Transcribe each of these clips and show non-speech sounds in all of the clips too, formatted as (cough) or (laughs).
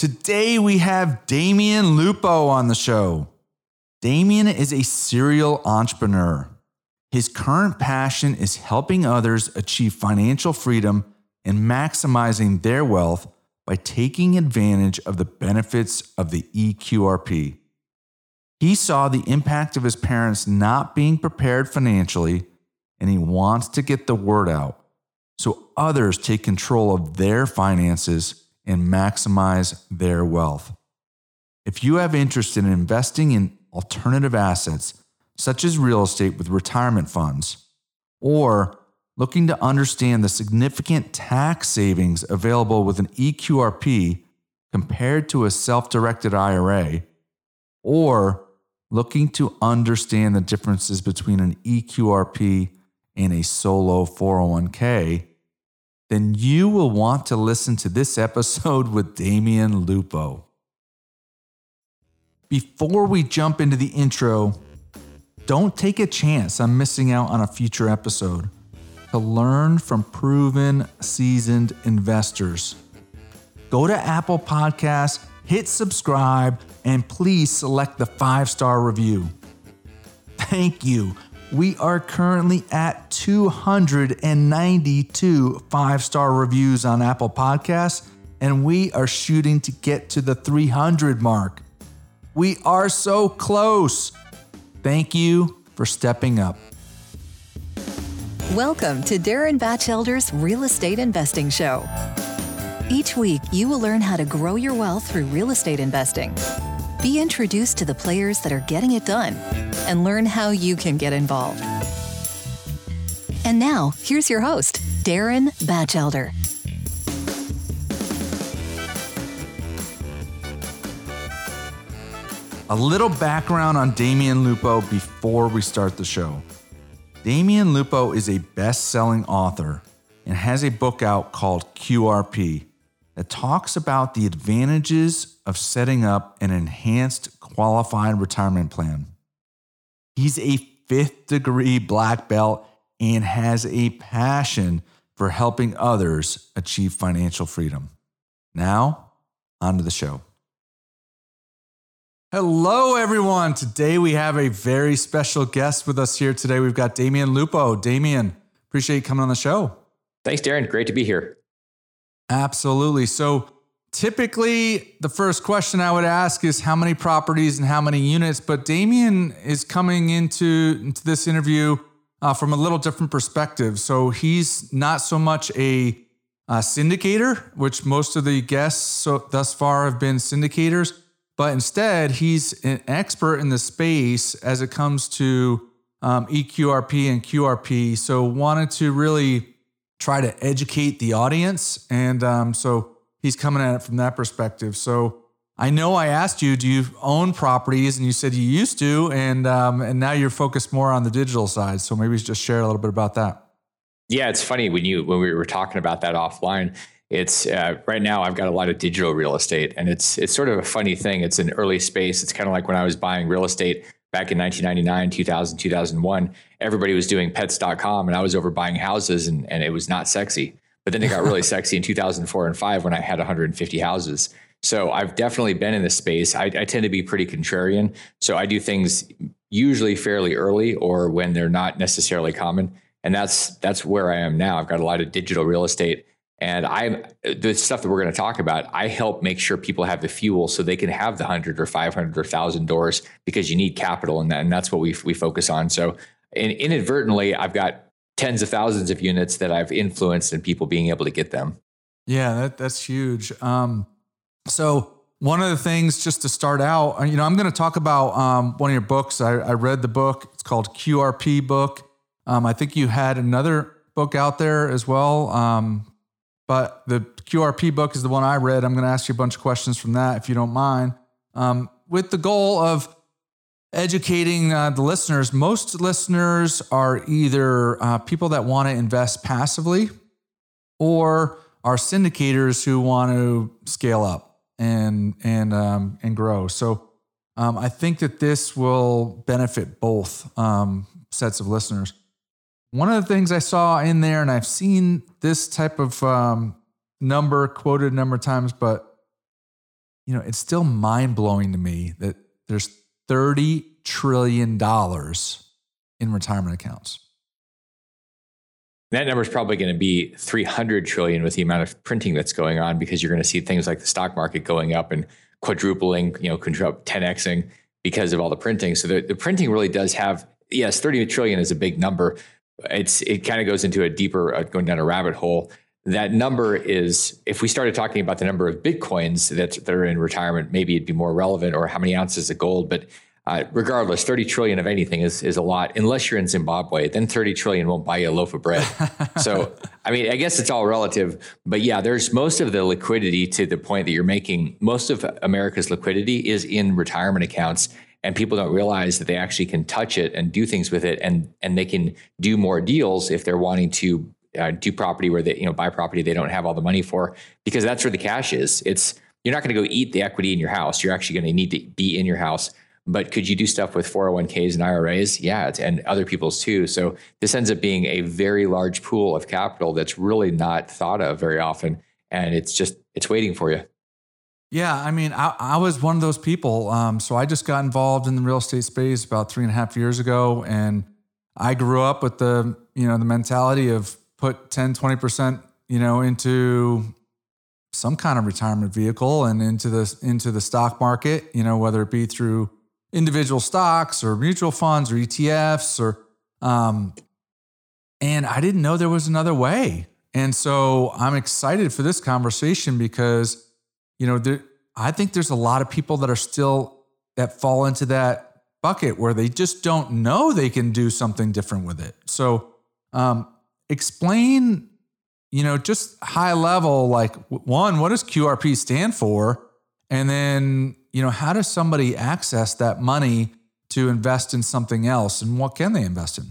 Today we have Damion Lupo on the show. Damion is a serial entrepreneur. His current passion is helping others achieve financial freedom and maximizing their wealth by taking advantage of the benefits of the EQRP. He saw the impact of his parents not being prepared financially, and he wants to get the word out so others take control of their finances and maximize their wealth. If you have interest in investing in alternative assets, such as real estate with retirement funds, or looking to understand the significant tax savings available with an EQRP compared to a self directed IRA, or looking to understand the differences between an EQRP and a solo 401k, then you will want to listen to this episode with Damion Lupo. Before we jump into the intro, don't take a chance on missing out on a future episode. To learn from proven, seasoned investors, go to Apple Podcasts, hit subscribe, and please select the five star review. Thank you we are currently at 292 five star reviews on Apple Podcasts, and we are shooting to get to the 300 mark. We are so close. Thank you for stepping up. Welcome to Darren Batchelder's Real Estate Investing Show. Each week, you will learn how to grow your wealth through real estate investing be introduced to the players that are getting it done and learn how you can get involved. And now, here's your host, Darren Batchelder. A little background on Damion Lupo before we start the show. Damion Lupo is a best selling author and has a book out called QRP that talks about the advantages of setting up an enhanced qualified retirement plan. He's a fifth degree black belt and has a passion for helping others achieve financial freedom. Now, on to the show. Hello, everyone. Today we have a very special guest with us here today. We've got Damion Lupo. Damion, appreciate you coming on the show. Thanks, Darren. Great to be here. Absolutely. So typically the first question I would ask is how many properties and how many units, but Damion is coming into, into this interview uh, from a little different perspective. So he's not so much a, a syndicator, which most of the guests so thus far have been syndicators, but instead he's an expert in the space as it comes to um, EQRP and QRP. So wanted to really try to educate the audience. And um, so he's coming at it from that perspective. So I know I asked you, do you own properties? And you said you used to, and um, and now you're focused more on the digital side. So maybe just share a little bit about that. Yeah, it's funny when you when we were talking about that offline. It's uh, right now I've got a lot of digital real estate, and it's it's sort of a funny thing. It's an early space. It's kind of like when I was buying real estate back in 1999, 2000, 2001, everybody was doing pets.com and I was over buying houses and, and it was not sexy. But then it got really (laughs) sexy in 2004 and five when I had 150 houses. So I've definitely been in this space. I, I tend to be pretty contrarian. So I do things usually fairly early or when they're not necessarily common. And that's that's where I am now. I've got a lot of digital real estate and I, the stuff that we're going to talk about, I help make sure people have the fuel so they can have the hundred or 500 or thousand doors because you need capital that. And that's what we, we focus on. So in, inadvertently, I've got tens of thousands of units that I've influenced and people being able to get them. Yeah, that, that's huge. Um, so one of the things just to start out, uh, you know, I'm going to talk about um, one of your books. I, I, read the book. It's called QRP book. Um, I think you had another book out there as well. Um, but the QRP book is the one I read. I'm going to ask you a bunch of questions from that if you don't mind. Um, with the goal of educating uh, the listeners, most listeners are either uh, people that want to invest passively or are syndicators who want to scale up and and um, and grow. So um, I think that this will benefit both um, sets of listeners. One of the things I saw in there, and I've seen this type of um, number quoted a number of times, but you know, it's still mind blowing to me that there's $30 trillion in retirement accounts. That number is probably going to be 300 trillion with the amount of printing that's going on because you're going to see things like the stock market going up and quadrupling, you know, 10xing because of all the printing. So the, the printing really does have, yes, 30 trillion is a big number. It's it kind of goes into a deeper uh, going down a rabbit hole. That number is, if we started talking about the number of bitcoins that, that are in retirement, maybe it'd be more relevant, or how many ounces of gold. But uh, regardless, 30 trillion of anything is, is a lot, unless you're in Zimbabwe. Then 30 trillion won't buy you a loaf of bread. (laughs) so, I mean, I guess it's all relative. But yeah, there's most of the liquidity to the point that you're making. Most of America's liquidity is in retirement accounts. And people don't realize that they actually can touch it and do things with it, and and they can do more deals if they're wanting to uh, do property where they you know buy property they don't have all the money for because that's where the cash is. It's you're not going to go eat the equity in your house. You're actually going to need to be in your house but could you do stuff with 401ks and IRAs? Yeah, and other people's too. So this ends up being a very large pool of capital that's really not thought of very often. And it's just, it's waiting for you. Yeah, I mean, I, I was one of those people. Um, so I just got involved in the real estate space about three and a half years ago. And I grew up with the, you know, the mentality of put 10, 20%, you know, into some kind of retirement vehicle and into the into the stock market, you know, whether it be through individual stocks or mutual funds or ETFs or um, and I didn't know there was another way. And so I'm excited for this conversation because you know there, I think there's a lot of people that are still that fall into that bucket where they just don't know they can do something different with it. So um, explain you know just high level like one what does QRP stand for and then you know, how does somebody access that money to invest in something else and what can they invest in?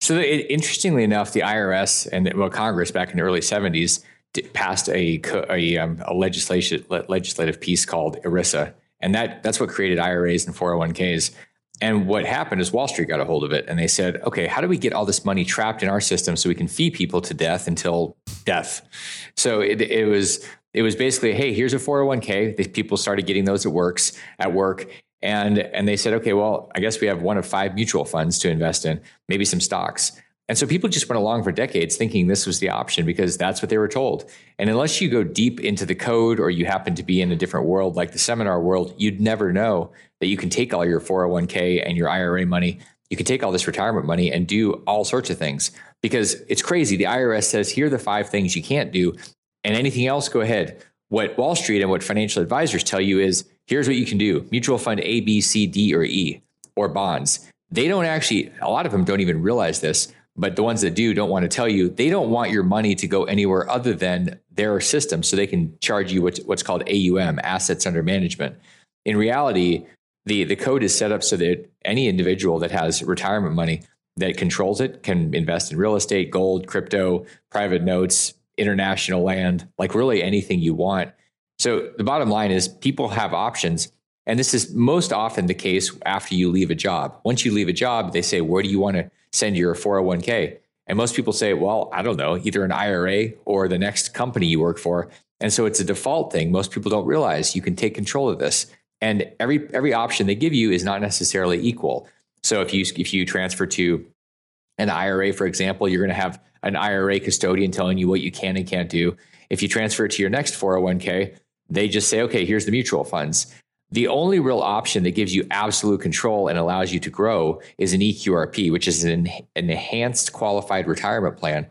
So, it, interestingly enough, the IRS and well, Congress back in the early 70s passed a, a, um, a legislation, legislative piece called ERISA. And that, that's what created IRAs and 401ks. And what happened is Wall Street got a hold of it and they said, okay, how do we get all this money trapped in our system so we can feed people to death until death? So it, it was it was basically, hey, here's a 401k. The people started getting those at works at work. And and they said, okay, well, I guess we have one of five mutual funds to invest in, maybe some stocks. And so people just went along for decades thinking this was the option because that's what they were told. And unless you go deep into the code or you happen to be in a different world like the seminar world, you'd never know that you can take all your 401k and your IRA money, you can take all this retirement money and do all sorts of things because it's crazy. The IRS says here are the five things you can't do and anything else, go ahead. What Wall Street and what financial advisors tell you is here's what you can do mutual fund A, B, C, D, or E, or bonds. They don't actually, a lot of them don't even realize this, but the ones that do don't want to tell you they don't want your money to go anywhere other than their system so they can charge you what's, what's called AUM, assets under management. In reality, the, the code is set up so that any individual that has retirement money that controls it can invest in real estate, gold, crypto, private notes, international land, like really anything you want. So the bottom line is people have options. And this is most often the case after you leave a job. Once you leave a job, they say, Where do you want to send your 401k? And most people say, Well, I don't know, either an IRA or the next company you work for. And so it's a default thing. Most people don't realize you can take control of this. And every every option they give you is not necessarily equal. So if you if you transfer to an IRA, for example, you're going to have an IRA custodian telling you what you can and can't do. If you transfer it to your next 401k, they just say, okay, here's the mutual funds. The only real option that gives you absolute control and allows you to grow is an EQRP, which is an, an enhanced qualified retirement plan.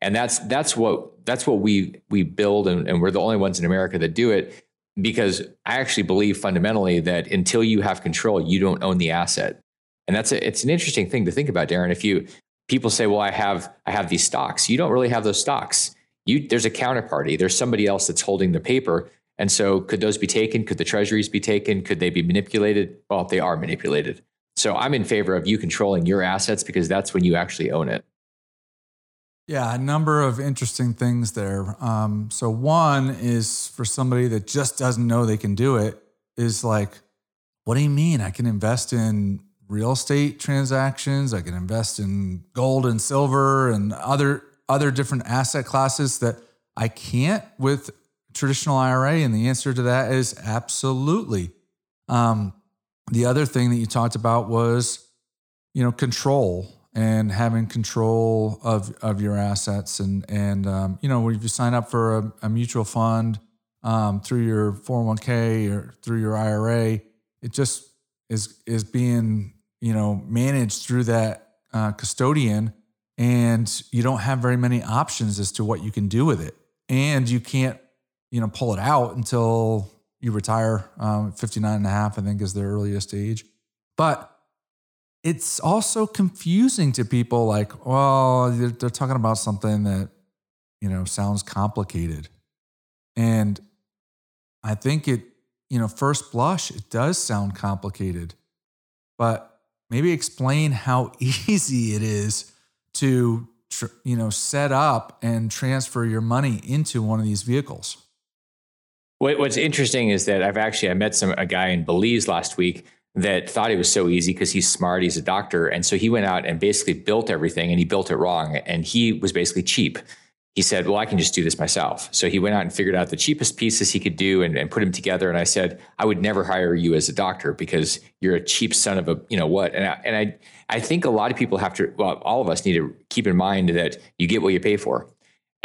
And that's that's what that's what we we build and, and we're the only ones in America that do it because I actually believe fundamentally that until you have control, you don't own the asset. And that's a, it's an interesting thing to think about, Darren. If you people say, well, I have, I have these stocks. You don't really have those stocks. You, there's a counterparty. There's somebody else that's holding the paper. And so could those be taken? Could the treasuries be taken? Could they be manipulated? Well, they are manipulated. So I'm in favor of you controlling your assets because that's when you actually own it. Yeah, a number of interesting things there. Um, so one is for somebody that just doesn't know they can do it is like, what do you mean I can invest in real estate transactions. I can invest in gold and silver and other other different asset classes that I can't with traditional IRA? And the answer to that is absolutely. Um, the other thing that you talked about was, you know, control and having control of of your assets and and um, you know if you sign up for a, a mutual fund um, through your 401k or through your IRA, it just is is being you know managed through that uh, custodian, and you don't have very many options as to what you can do with it, and you can't you know pull it out until you retire. Um, 59 and a half, I think, is the earliest age, but it's also confusing to people like, well, they're, they're, talking about something that, you know, sounds complicated. And I think it, you know, first blush, it does sound complicated, but maybe explain how (laughs) easy it is to, you know, set up and transfer your money into one of these vehicles. What's interesting is that I've actually I met some a guy in Belize last week that thought it was so easy because he's smart, he's a doctor. And so he went out and basically built everything and he built it wrong. And he was basically cheap. He said, Well, I can just do this myself. So he went out and figured out the cheapest pieces he could do and, and put them together. And I said, I would never hire you as a doctor because you're a cheap son of a, you know what? And I, and I, I think a lot of people have to, well, all of us need to keep in mind that you get what you pay for.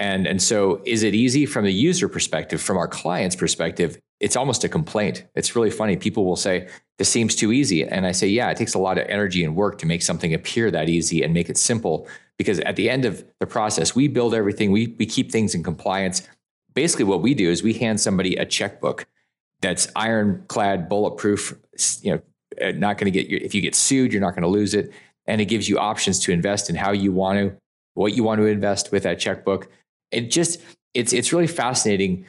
And, and so is it easy from the user perspective, from our client's perspective? It's almost a complaint. It's really funny. People will say, this seems too easy. And I say, yeah, it takes a lot of energy and work to make something appear that easy and make it simple. Because at the end of the process, we build everything, we, we keep things in compliance. Basically, what we do is we hand somebody a checkbook that's ironclad, bulletproof, you know, uh, not going to get if you get sued, you're not going to lose it. And it gives you options to invest in how you want to, what you want to invest with that checkbook. It just, it's, it's really fascinating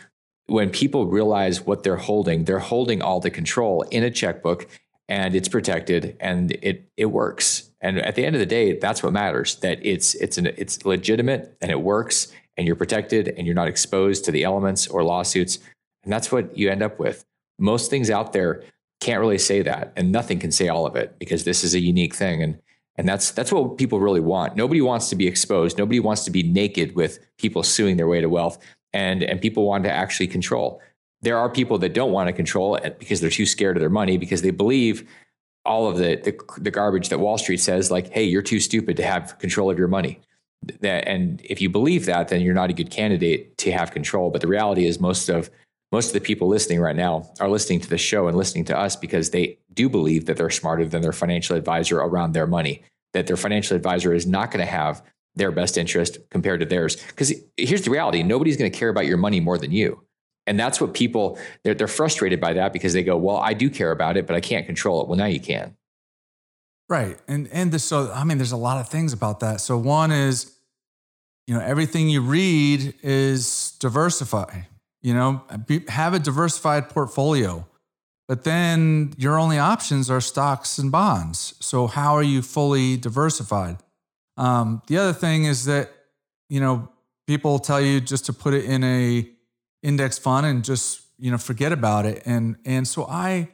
when people realize what they're holding, they're holding all the control in a checkbook and it's protected and it it works. And at the end of the day, that's what matters. That it's it's an it's legitimate and it works and you're protected and you're not exposed to the elements or lawsuits. And that's what you end up with. Most things out there can't really say that, and nothing can say all of it because this is a unique thing. And and that's that's what people really want. Nobody wants to be exposed. Nobody wants to be naked with people suing their way to wealth and and people want to actually control. There are people that don't want to control it because they're too scared of their money because they believe all of the, the, the garbage that Wall Street says, like, "Hey, you're too stupid to have control of your money." That, and if you believe that, then you're not a good candidate to have control. But the reality is, most of most of the people listening right now are listening to the show and listening to us because they do believe that they're smarter than their financial advisor around their money. That their financial advisor is not going to have their best interest compared to theirs. Because here's the reality nobody's going to care about your money more than you. And that's what people, they're, they're frustrated by that because they go, well, I do care about it, but I can't control it. Well, now you can. Right. And, and so, I mean, there's a lot of things about that. So one is, you know, everything you read is diversify, you know, be, have a diversified portfolio. But then your only options are stocks and bonds. So how are you fully diversified? Um, the other thing is that, you know, people tell you just to put it in a index fund and just, you know, forget about it. And, and so I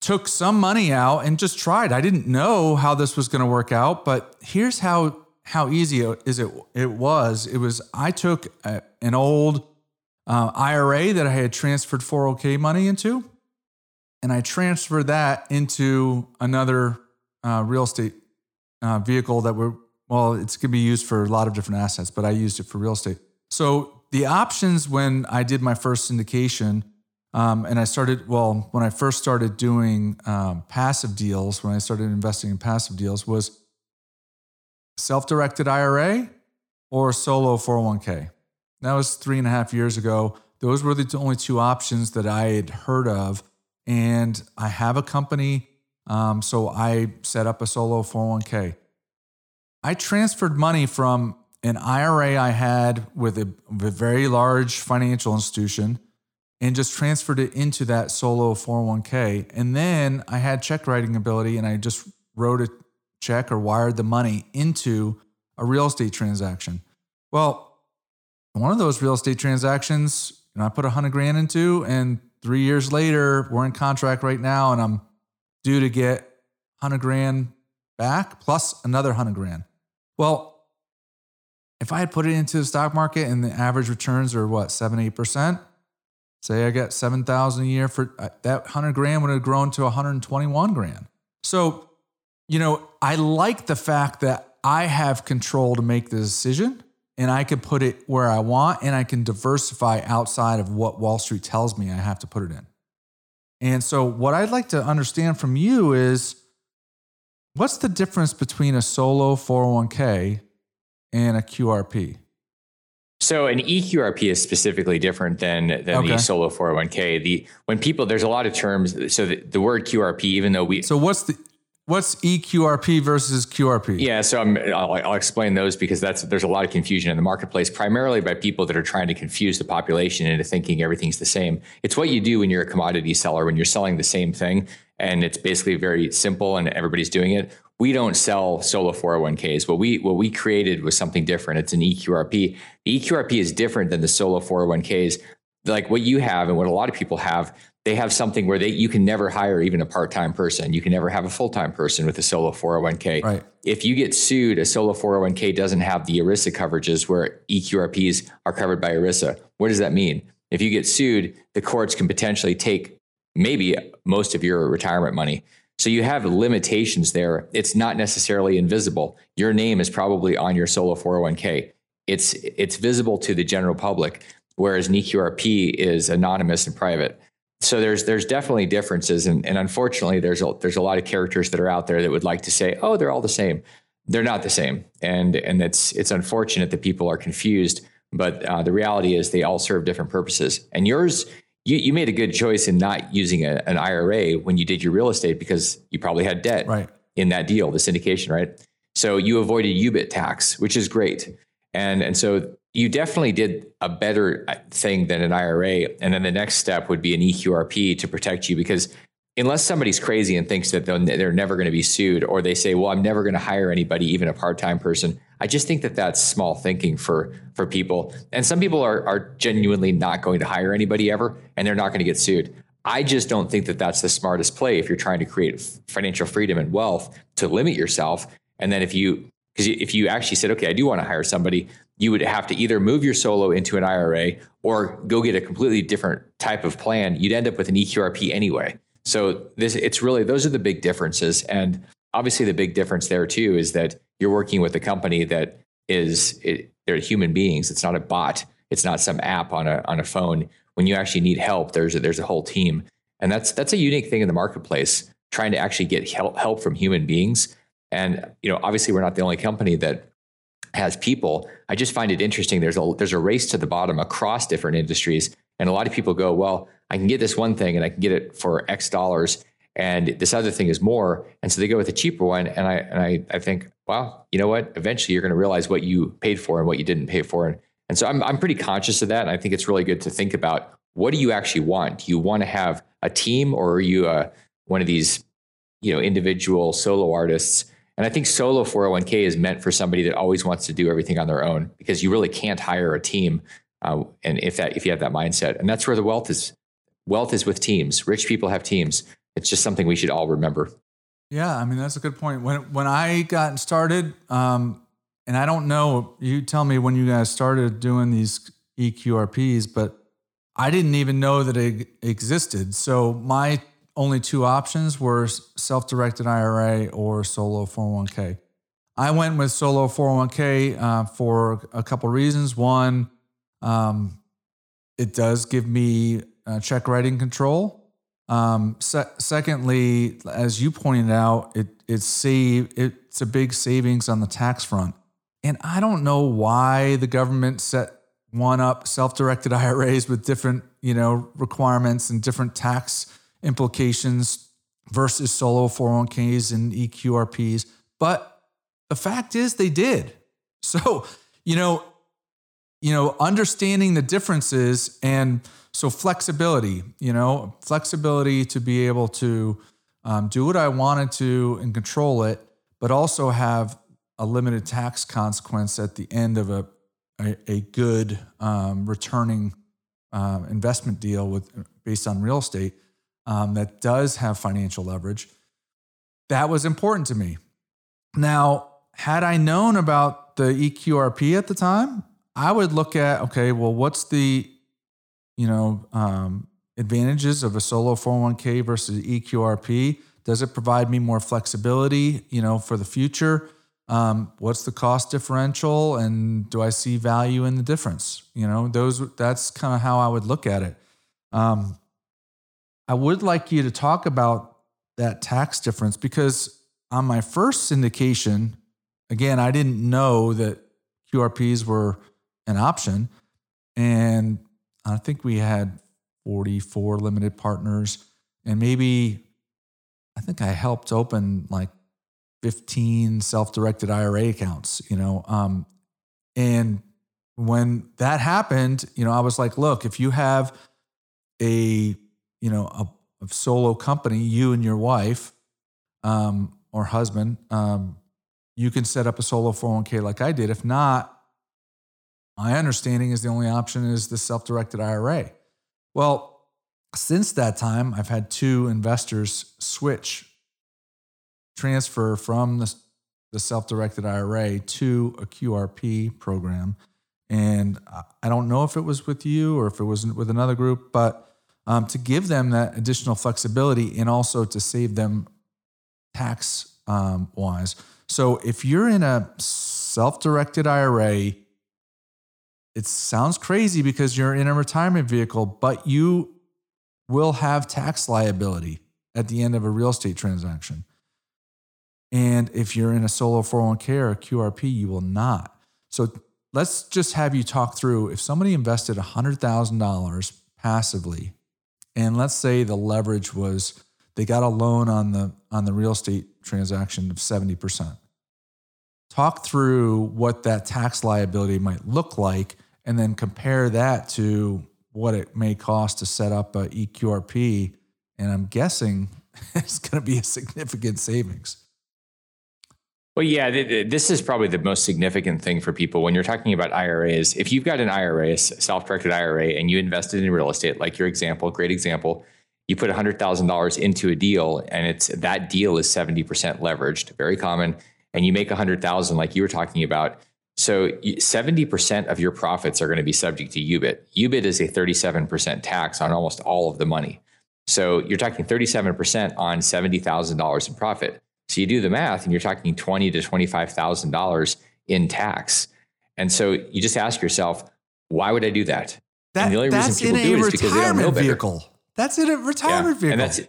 took some money out and just tried. I didn't know how this was going to work out, but here's how, how easy is it, it was. It was, I took a, an old uh, IRA that I had transferred 401k money into, and I transferred that into another uh, real estate uh, vehicle that were well, it's going to be used for a lot of different assets, but I used it for real estate. So the options when I did my first syndication, um, and I started well when I first started doing um, passive deals, when I started investing in passive deals, was self-directed IRA or solo 401k. That was three and a half years ago. Those were the only two options that I had heard of, and I have a company um, so I set up a solo 401k. I transferred money from an IRA I had with a, with a very large financial institution and just transferred it into that solo 401k. And then I had check writing ability and I just wrote a check or wired the money into a real estate transaction. Well, one of those real estate transactions, know, I put a hundred grand into, and three years later, we're in contract right now, and I'm due to get 100 grand back plus another 100 grand. Well, if I had put it into the stock market and the average returns are what, 7 8%, Say I get 7,000 a year for uh, that 100 grand would have grown to 121 grand. So, you know, I like the fact that I have control to make the decision and I can put it where I want and I can diversify outside of what Wall Street tells me I have to put it in. And so, what I'd like to understand from you is what's the difference between a solo 401k and a QRP? So an EQRP is specifically different than than okay. the solo 401k. The when people there's a lot of terms. So the, the word QRP, even though we so what's the What's EQRP versus QRP? Yeah, so I'm, I'll, I'll, explain those because that's there's a lot of confusion in the marketplace, primarily by people that are trying to confuse the population into thinking everything's the same. It's what you do when you're a commodity seller, when you're selling the same thing, and it's basically very simple and everybody's doing it. We don't sell solo 401ks. What we what we created was something different. It's an EQRP. The EQRP is different than the solo 401ks. Like what you have and what a lot of people have they have something where they you can never hire even a part-time person. You can never have a full-time person with a solo 401k. Right. If you get sued, a solo 401k doesn't have the ERISA coverages where EQRPs are covered by ERISA. What does that mean? If you get sued, the courts can potentially take maybe most of your retirement money. So you have limitations there. It's not necessarily invisible. Your name is probably on your solo 401k. It's it's visible to the general public, whereas an EQRP is anonymous and private so there's there's definitely differences, and, and unfortunately, there's a, there's a lot of characters that are out there that would like to say, oh, they're all the same. They're not the same, and and it's it's unfortunate that people are confused. But uh, the reality is, they all serve different purposes. And yours, you you made a good choice in not using a, an IRA when you did your real estate because you probably had debt right. in that deal, the syndication, right? So you avoided UBIT tax, which is great. And and so you definitely did a better uh, thing than an IRA. And then the next step would be an EQRP to protect you because unless somebody's crazy and thinks that they're never going to be sued, or they say, well, I'm never going to hire anybody, even a part time person. I just think that that's small thinking for, for people. And some people are, are genuinely not going to hire anybody ever, and they're not going to get sued. I just don't think that that's the smartest play if you're trying to create financial freedom and wealth to limit yourself. And then if you, because if you actually said, okay, I do want to hire somebody, you would have to either move your solo into an IRA or go get a completely different type of plan. You'd end up with an EQRP anyway. So this it's really those are the big differences. And obviously the big difference there too is that you're working with a company that is it, they're human beings. It's not a bot. It's not some app on a on a phone. When you actually need help, there's a, there's a whole team. And that's that's a unique thing in the marketplace, trying to actually get help help from human beings. And you know, obviously we're not the only company that has people. I just find it interesting. There's a there's a race to the bottom across different industries, and a lot of people go, well, I can get this one thing and I can get it for X dollars, and this other thing is more, and so they go with the cheaper one. And I and I I think, well, you know what? Eventually, you're going to realize what you paid for and what you didn't pay for, and and so I'm I'm pretty conscious of that, and I think it's really good to think about what do you actually want. Do you want to have a team, or are you a, uh, one of these, you know, individual solo artists? And I think solo 401k is meant for somebody that always wants to do everything on their own because you really can't hire a team. Uh, and if that if you have that mindset, and that's where the wealth is. Wealth is with teams. Rich people have teams. It's just something we should all remember. Yeah, I mean that's a good point. When when I got started, um, and I don't know, you tell me when you guys started doing these EQRPs, but I didn't even know that it existed. So my only two options were self directed IRA or solo 401k. I went with solo 401k uh, for a couple reasons. One, um, it does give me uh, check writing control. Um, se- secondly, as you pointed out, it it's save it's a big savings on the tax front. And I don't know why the government set one up self-directed IRAs with different, you know, requirements and different tax implications versus solo 401ks and EQRPs. But the fact is they did. (laughs) So, you know, you know, understanding the differences and so flexibility, you know, flexibility to be able to um, do what I wanted to and control it, but also have a limited tax consequence at the end of a a, a good um, returning uh, investment deal with based on real estate um, that does have financial leverage. That was important to me. Now, had I known about the EQRP at the time, I would look at okay, well, what's the you know, um, advantages of a solo 401k versus EQRP? Does it provide me more flexibility, you know, for the future? Um, what's the cost differential, and do I see value in the difference? You know, those that's kind of how I would look at it. Um, I would like you to talk about that tax difference because on my first syndication, again, I didn't know that QRPs were an option, and I think we had 44 limited partners, and maybe I think I helped open like 15 self-directed IRA accounts, you know. Um, and when that happened, you know, I was like, look, if you have a, you know, a, a solo company, you and your wife um, or husband, um, you can set up a solo 401k like I did. If not, my understanding is the only option is the self-directed IRA. Well, since that time, I've had two investors switch, transfer from the, the self directed IRA to a QRP program. And I don't know if it was with you or if it wasn't with another group, but um, to give them that additional flexibility and also to save them tax um, wise. So if you're in a self directed IRA, it sounds crazy because you're in a retirement vehicle, but you will have tax liability at the end of a real estate transaction. And if you're in a solo 401k or a QRP, you will not. So let's just have you talk through if somebody invested $100,000 passively, and let's say the leverage was they got a loan on the on the real estate transaction of 70%. Talk through what that tax liability might look like and then compare that to what it may cost to set up a EQRP. And I'm guessing (laughs) it's going to be a significant savings. Well, yeah, this is probably the most significant thing for people when you're talking about IRAs. If you've got an IRA, a self-directed IRA, and you invested in real estate, like your example, great example, you put $100,000 into a deal and it's that deal is 70% leveraged, very common, and you make 100,000 like you were talking about, so 70% of your profits are going to be subject to UBIT. UBIT is a 37% tax on almost all of the money. So you're talking 37% on $70,000 in profit. So you do the math and you're talking twenty to $25,000 in tax. And so you just ask yourself, why would I do that? that and the only reason people do it is because they don't know better. Vehicle. That's in a retirement yeah. vehicle. And that's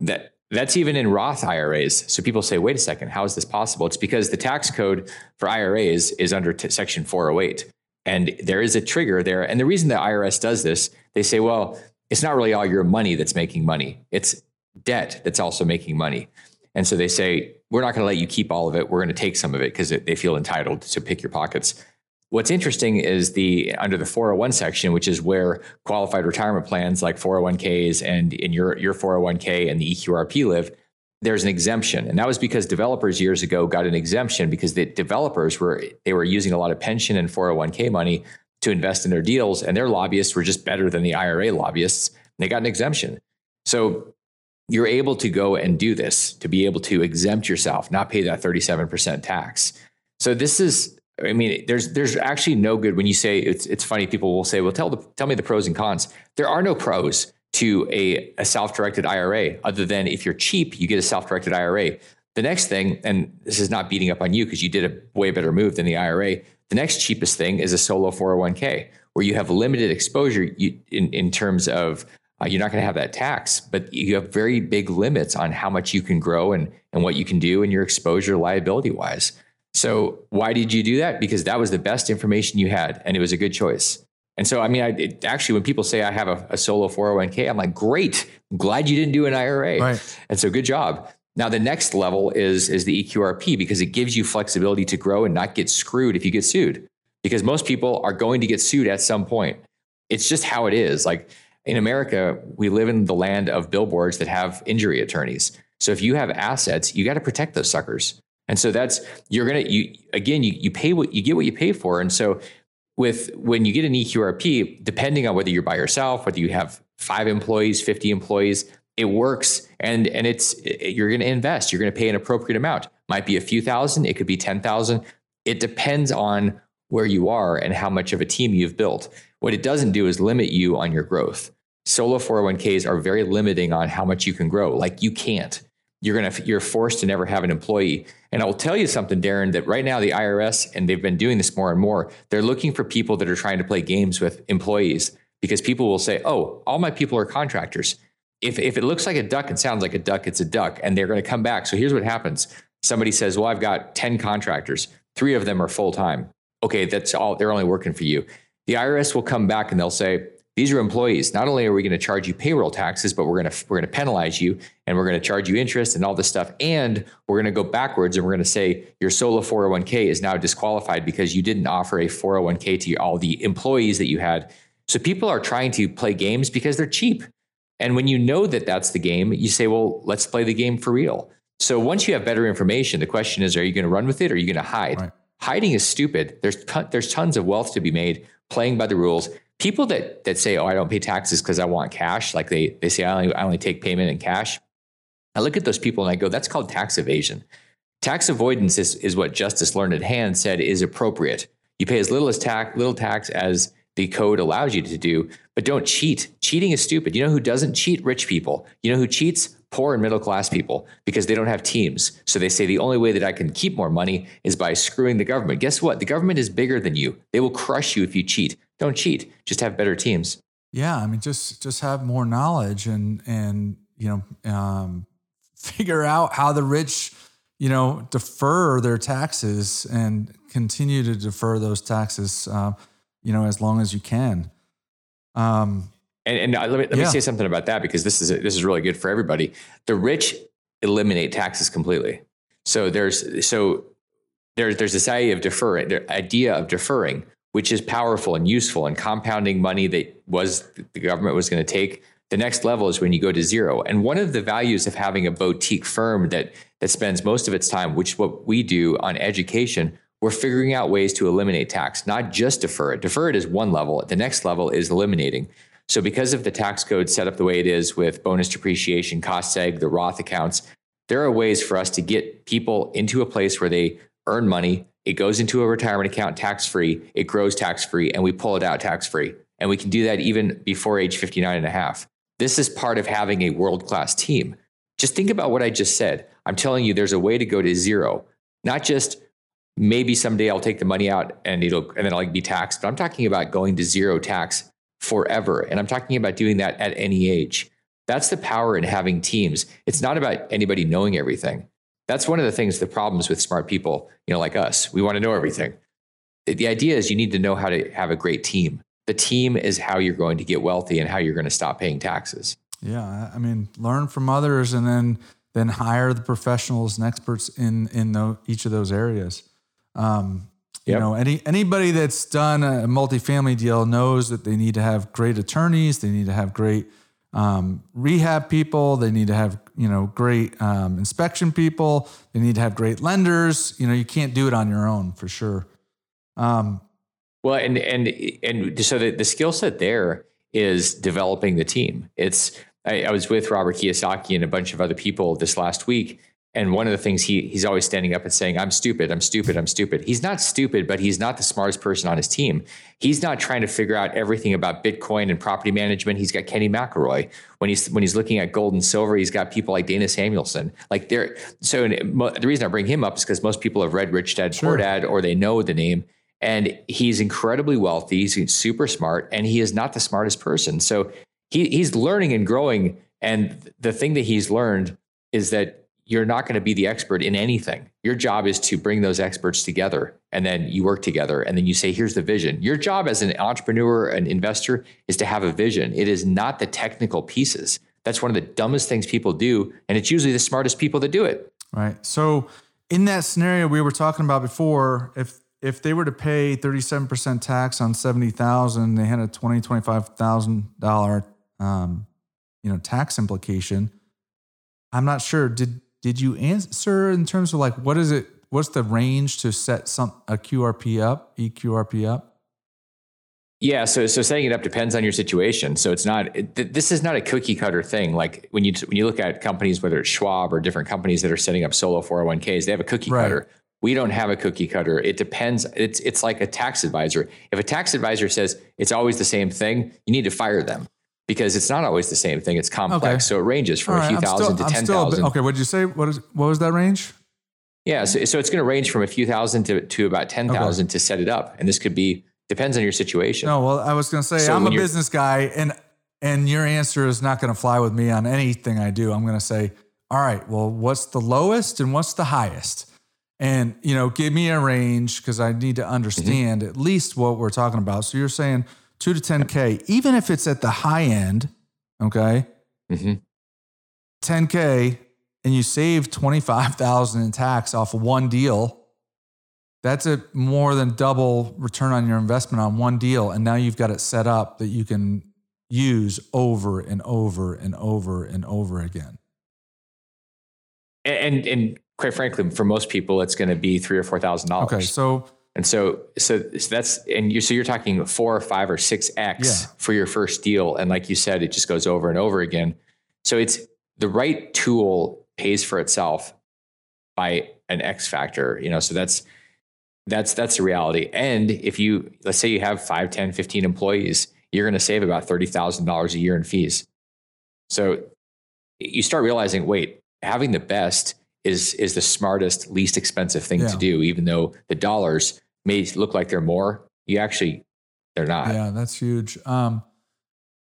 that that's even in Roth IRAs. So people say, wait a second, how is this possible? It's because the tax code for IRAs is under t- Section 408. And there is a trigger there. And the reason the IRS does this, they say, well, it's not really all your money that's making money, it's debt that's also making money. And so they say, we're not going to let you keep all of it. We're going to take some of it because they feel entitled to pick your pockets. What's interesting is the under the 401 section, which is where qualified retirement plans like 401ks and in your your 401k and the EQRP live, there's an exemption. And that was because developers years ago got an exemption because the developers were they were using a lot of pension and 401k money to invest in their deals and their lobbyists were just better than the IRA lobbyists. they got an exemption. So you're able to go and do this to be able to exempt yourself, not pay that 37% tax. So this is I mean, there's there's actually no good when you say it's it's funny. People will say, "Well, tell the tell me the pros and cons." There are no pros to a, a self-directed IRA other than if you're cheap, you get a self-directed IRA. The next thing, and this is not beating up on you because you did a way better move than the IRA. The next cheapest thing is a solo 401k where you have limited exposure you, in in terms of uh, you're not going to have that tax, but you have very big limits on how much you can grow and and what you can do and your exposure liability wise. So why did you do that? Because that was the best information you had, and it was a good choice. And so, I mean, I it, actually, when people say I have a, a, solo 401k, I'm like, great, I'm glad you didn't do an IRA. Right. And so, good job. Now, the next level is is the EQRP because it gives you flexibility to grow and not get screwed if you get sued. Because most people are going to get sued at some point. It's just how it is. Like in America, we live in the land of billboards that have injury attorneys. So if you have assets, you got to protect those suckers. And so that's you're gonna you again you you pay what you get what you pay for. And so with when you get an EQRP, depending on whether you're by yourself, whether you have five employees, 50 employees, it works and and it's you're going to invest you're to pay an appropriate amount might be a few thousand it could be 10,000 it depends on where you are and how much of a team you've built. What it doesn't do is limit you on your growth. Solo 401ks are very limiting on how much you can grow. Like you can't. You're gonna you're forced to never have an employee. And I will tell you something, Darren, that right now the IRS and they've been doing this more and more. They're looking for people that are trying to play games with employees because people will say, "Oh, all my people are contractors." If if it looks like a duck and sounds like a duck, it's a duck, and they're going to come back. So here's what happens: somebody says, "Well, I've got ten contractors. Three of them are full time. Okay, that's all. They're only working for you." The IRS will come back and they'll say, these are employees. Not only are we going to charge you payroll taxes, but we're going to we're going to penalize you and we're going to charge you interest and all this stuff. And we're going to go backwards and we're going to say your solo 401k is now disqualified because you didn't offer a 401k to all the employees that you had. So people are trying to play games because they're cheap. And when you know that that's the game, you say, well, let's play the game for real. So once you have better information, the question is, are you going to run with it or are you going to hide? Right. Hiding is stupid. There's there's tons of wealth to be made playing by the rules people that that say, "Oh, I don't pay taxes because I want cash," like they they say, "I only I only take payment in cash." I look at those people and I go, "That's called tax evasion." Tax avoidance is, is what Justice Learned Hand said is appropriate. You pay as little as tax little tax as the code allows you to do, but don't cheat. Cheating is stupid. You know who doesn't cheat? Rich people. You know who cheats? Poor and middle class people because they don't have teams. So they say the only way that I can keep more money is by screwing the government. Guess what? The government is bigger than you. They will crush you if you cheat don't cheat. Just have better teams. Yeah, I mean, just just have more knowledge and and you know um, figure out how the rich you know defer their taxes and continue to defer those taxes uh, you know as long as you can. Um, and, and let me let yeah. me say something about that because this is this is really good for everybody. The rich eliminate taxes completely. So there's so there's there's this idea of deferring, the idea of deferring, which is powerful and useful and compounding money that was the government was going to take. The next level is when you go to zero. And one of the values of having a boutique firm that that spends most of its time, which is what we do on education, we're figuring out ways to eliminate tax, not just defer it. Defer it is one level. The next level is eliminating. So because of the tax code set up the way it is with bonus depreciation, cost seg, the Roth accounts, there are ways for us to get people into a place where they earn money it goes into a retirement account tax free, it grows tax free, and we pull it out tax free. And we can do that even before age 59 and a half. This is part of having a world class team. Just think about what I just said. I'm telling you, there's a way to go to zero, not just maybe someday I'll take the money out and it'll and then I'll be taxed. But I'm talking about going to zero tax forever. And I'm talking about doing that at any age. That's the power in having teams. It's not about anybody knowing everything that's one of the things the problems with smart people you know like us. We want to know everything. The idea is you need to know how to have a great team. The team is how you're going to get wealthy and how you're going to stop paying taxes. Yeah i mean learn from others and then then hire the professionals and experts in in the, each of those areas. Um, you yep. know any anybody that's done a multifamily deal knows that they need to have great attorneys they need to have great um, rehab people. They need to have you know great um, inspection people. They need to have great lenders. You know, you can't do it on your own for sure. Um, well, and and and so the, the skill set there is developing the team. It's I, I was with Robert Kiyosaki and a bunch of other people this last week, and one of the things he he's always standing up and saying, "I'm stupid, I'm stupid, I'm stupid." He's not stupid, but he's not the smartest person on his team. He's not trying to figure out everything about Bitcoin and property management. He's got Kenny McElroy. When he's when he's looking at gold and silver, he's got people like Dana Samuelson. Like there. So the reason I bring him up is because most people have read Rich Dad Poor Dad or they know the name. And he's incredibly wealthy. He's super smart, and he is not the smartest person. So he, he's learning and growing. And the thing that he's learned is that you're not going to be the expert in anything. Your job is to bring those experts together and then you work together and then you say, here's the vision. Your job as an entrepreneur, an investor is to have a vision. It is not the technical pieces. That's one of the dumbest things people do. And it's usually the smartest people that do it. Right. So, in that scenario we were talking about before, if if they were to pay 37% tax on 70,000, they had a 20, $25,000 um, you know, tax implication. I'm not sure. Did did you answer in terms of like what is it? What's the range to set some a QRP up, EQRP up? Yeah, so so setting it up depends on your situation. So it's not it, this is not a cookie cutter thing. Like when you when you look at companies, whether it's Schwab or different companies that are setting up solo 401ks, they have a cookie right. cutter. we don't have a cookie cutter. It depends. It's it's like a tax advisor. If a tax advisor says it's always the same thing, you need to fire them because it's not always the same thing. It's complex, okay. so it ranges from a few thousand to ten thousand. Okay, what did you say? What is what was that range? Yeah, so, so it's going to range from a few thousand to, to about ten thousand okay. to set it up, and this could be depends on your situation. No, well, I was going to say so I'm a business guy, and and your answer is not going to fly with me on anything I do. I'm going to say, all right, well, what's the lowest and what's the highest? and you know give me a range because i need to understand mm-hmm. at least what we're talking about so you're saying 2 to 10k even if it's at the high end okay mm-hmm. 10k and you save 25000 in tax off of one deal that's a more than double return on your investment on one deal and now you've got it set up that you can use over and over and over and over again and and quite frankly, for most people, it's going to be three or four thousand dollars. Okay, so and so, so, so that's and you so you're talking four or five or six x yeah. for your first deal, and like you said, it just goes over and over again. So it's the right tool pays for itself by an X factor, you know. So that's that's that's the reality. And if you let's say you have 5, 10, 15 employees, you're going to save about thirty thousand dollars a year in fees. So you start realizing, wait, having the best is is the smartest, least expensive thing yeah. to do, even though the dollars may look like they're more. You actually they're not. Yeah, that's huge. Um,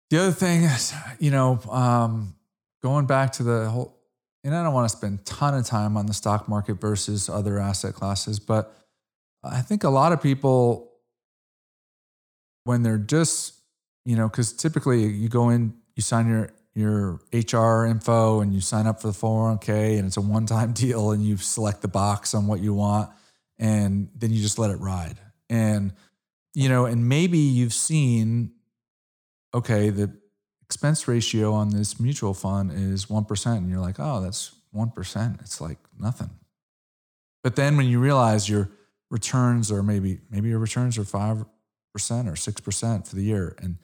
the other thing is, you know, um, going back to the whole, and I don't want to spend ton of time on the stock market versus other asset classes, but I think a lot of people, when they're just, you know, because typically you go in, you sign your your HR info and you sign up for the 401k and it's a one time (laughs) deal and you select the box on what you want and then you just let it ride. And, you know, and maybe you've seen, okay, the expense ratio on this mutual fund is 1%. And you're like, oh, that's 1%. It's like nothing. But then when you realize your returns are maybe, maybe your returns are 5% or 6% for the year and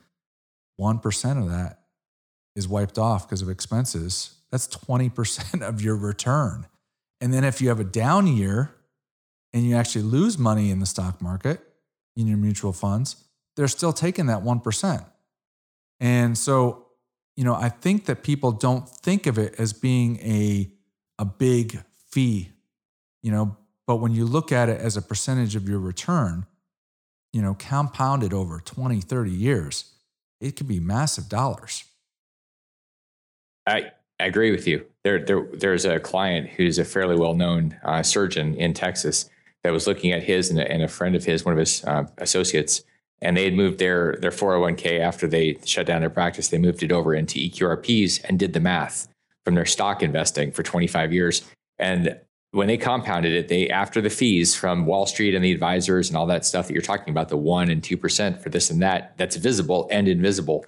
1% of that is wiped off because of expenses, that's 20% of your return. And then if you have a down year and you actually lose money in the stock market, in your mutual funds, they're still taking that 1%. And so, you know, I think that people don't think of it as being a, a big fee, you know, but when you look at it as a percentage of your return, you know, compounded over 20, 30 years, it could be massive dollars. I, agree with you. There, there, there's a client who's a fairly well-known uh, surgeon in Texas that was looking at his and a, and a friend of his, one of his uh, associates, and they had moved their their 401k after they shut down their practice. They moved it over into EQRPs and did the math from their stock investing for 25 years. And when they compounded it, they after the fees from Wall Street and the advisors and all that stuff that you're talking about, the one and two percent for this and that, that's visible and invisible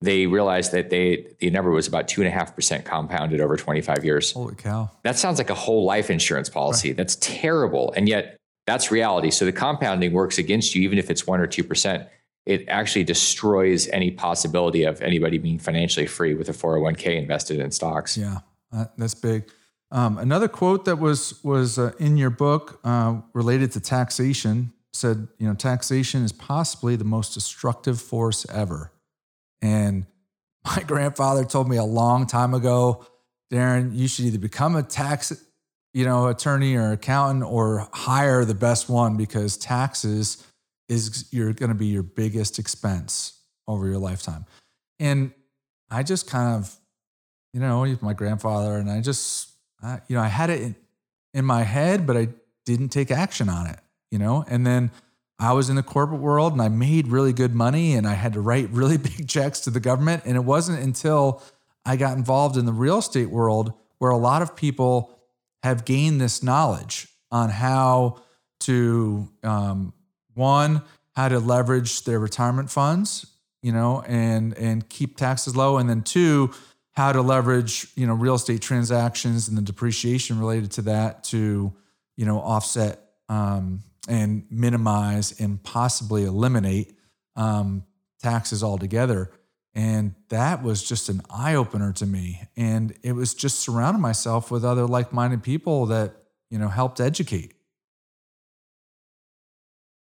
they realized that they the number was about two and a half percent compounded over 25 years. Holy cow. That sounds like a whole life insurance policy. Right. That's terrible. And yet that's reality. So the compounding works against you, even if it's one or two percent. It actually destroys any possibility of anybody being financially free with a 401k invested in stocks. Yeah, uh, that's big. Um, another quote that was was uh, in your book uh, related to taxation said, you know, taxation is possibly the most destructive force ever. And my (laughs) grandfather told me a long time ago, Darren, you should either become a tax, you know, attorney or accountant or hire the best one because taxes is you're going to be your biggest expense over your lifetime. And I just kind of, you know, my grandfather, and I just, I, you know, I had it in, in my head, but I didn't take action on it, you know, and then I was in the corporate world and I made really good money and I had to write (laughs) really big checks to the government. And it wasn't until I got involved in the real estate world where a lot of people have gained this knowledge on how to, um, one, how to leverage their retirement funds, you know, and and keep taxes low, and then two, how to leverage, you know, real estate transactions and the depreciation related to that to, you know, offset um, and minimize and possibly eliminate um, taxes altogether. And that was just an eye opener to me. And it was just surrounding myself with other like minded people that, you know, helped educate.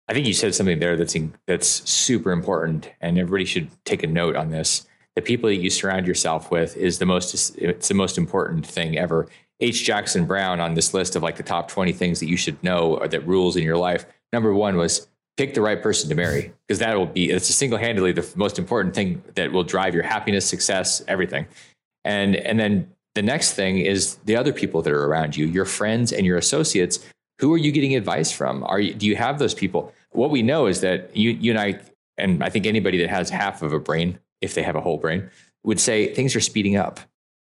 I think you said something there that's that's super important, and everybody should take a note on this. The people that you surround yourself with is the most it's the most important thing ever. H. Jackson Brown on this list of like the top 20 things that you should know or that rules in your life. Number one was pick the right person to marry because that will be it's single-handedly the most important thing that will drive your happiness, success, everything. And and then the next thing is the other people that are around you, your friends and your associates. Who are you getting advice from? Are you, do you have those people? What we know is that you you and I and I think anybody that has half of a brain, if they have a whole brain, would say things are speeding up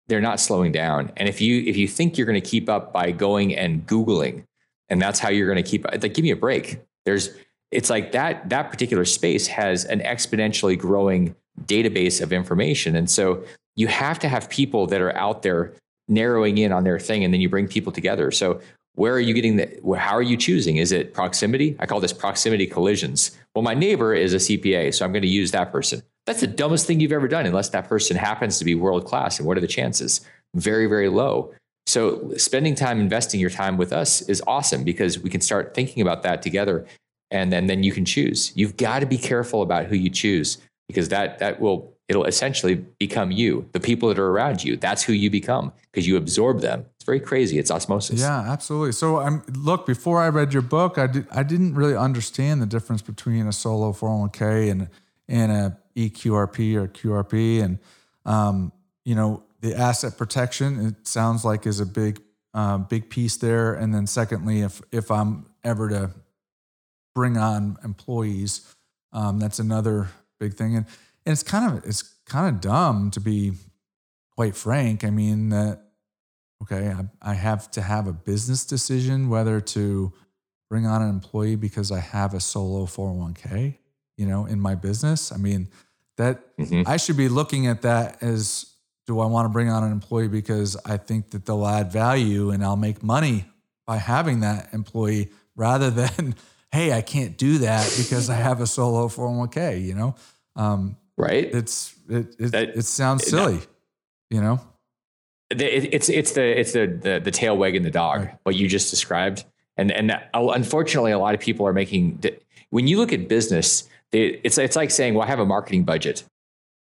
they're not slowing down. And if you if you think you're going to keep up by going and googling, and that's how you're going to keep like give me a break. There's it's like that that particular space has an exponentially growing database of information, and so you have to have people that are out there narrowing in on their thing, and then you bring people together. So where are you getting the how are you choosing is it proximity i call this proximity collisions well my neighbor is a cpa so i'm going to use that person that's the dumbest thing you've ever done, unless that person happens to be world class. And what are the chances? Very, very low. So, spending time investing your time with us is awesome because we can start thinking about that together. And then, then you can choose. You've got to be careful about who you choose because that, that will, it'll essentially become you, the people that are around you. That's who you become because you absorb them. It's very crazy. It's osmosis. Yeah, absolutely. So, I'm look, before I read your book, I, did, I didn't really understand the difference between a solo 401k and, and a EQRP or QRP, and um, you know the asset protection. It sounds like is a big uh, big piece there. And then secondly, if if I'm ever to bring on employees, um, that's another big thing. And and it's kind of it's kind of dumb to be quite frank. I mean that okay, I, I have to have a business decision whether to bring on an employee because I have a solo 401k you know, in my business. I mean, that mm-hmm. I should be looking at that as do I want to bring on an employee because I think that they'll add value and I'll make money by having that employee rather (laughs) than, hey, I can't do that because I have a solo 401k, you know? Um, right. It's, it, it, that, it sounds silly, you know? It's, it's the, it's the, the, the tail wagging the dog, right. what you just described. And, and unfortunately, a lot of people are making, when you look at business, it's, it's like saying, well, I have a marketing budget.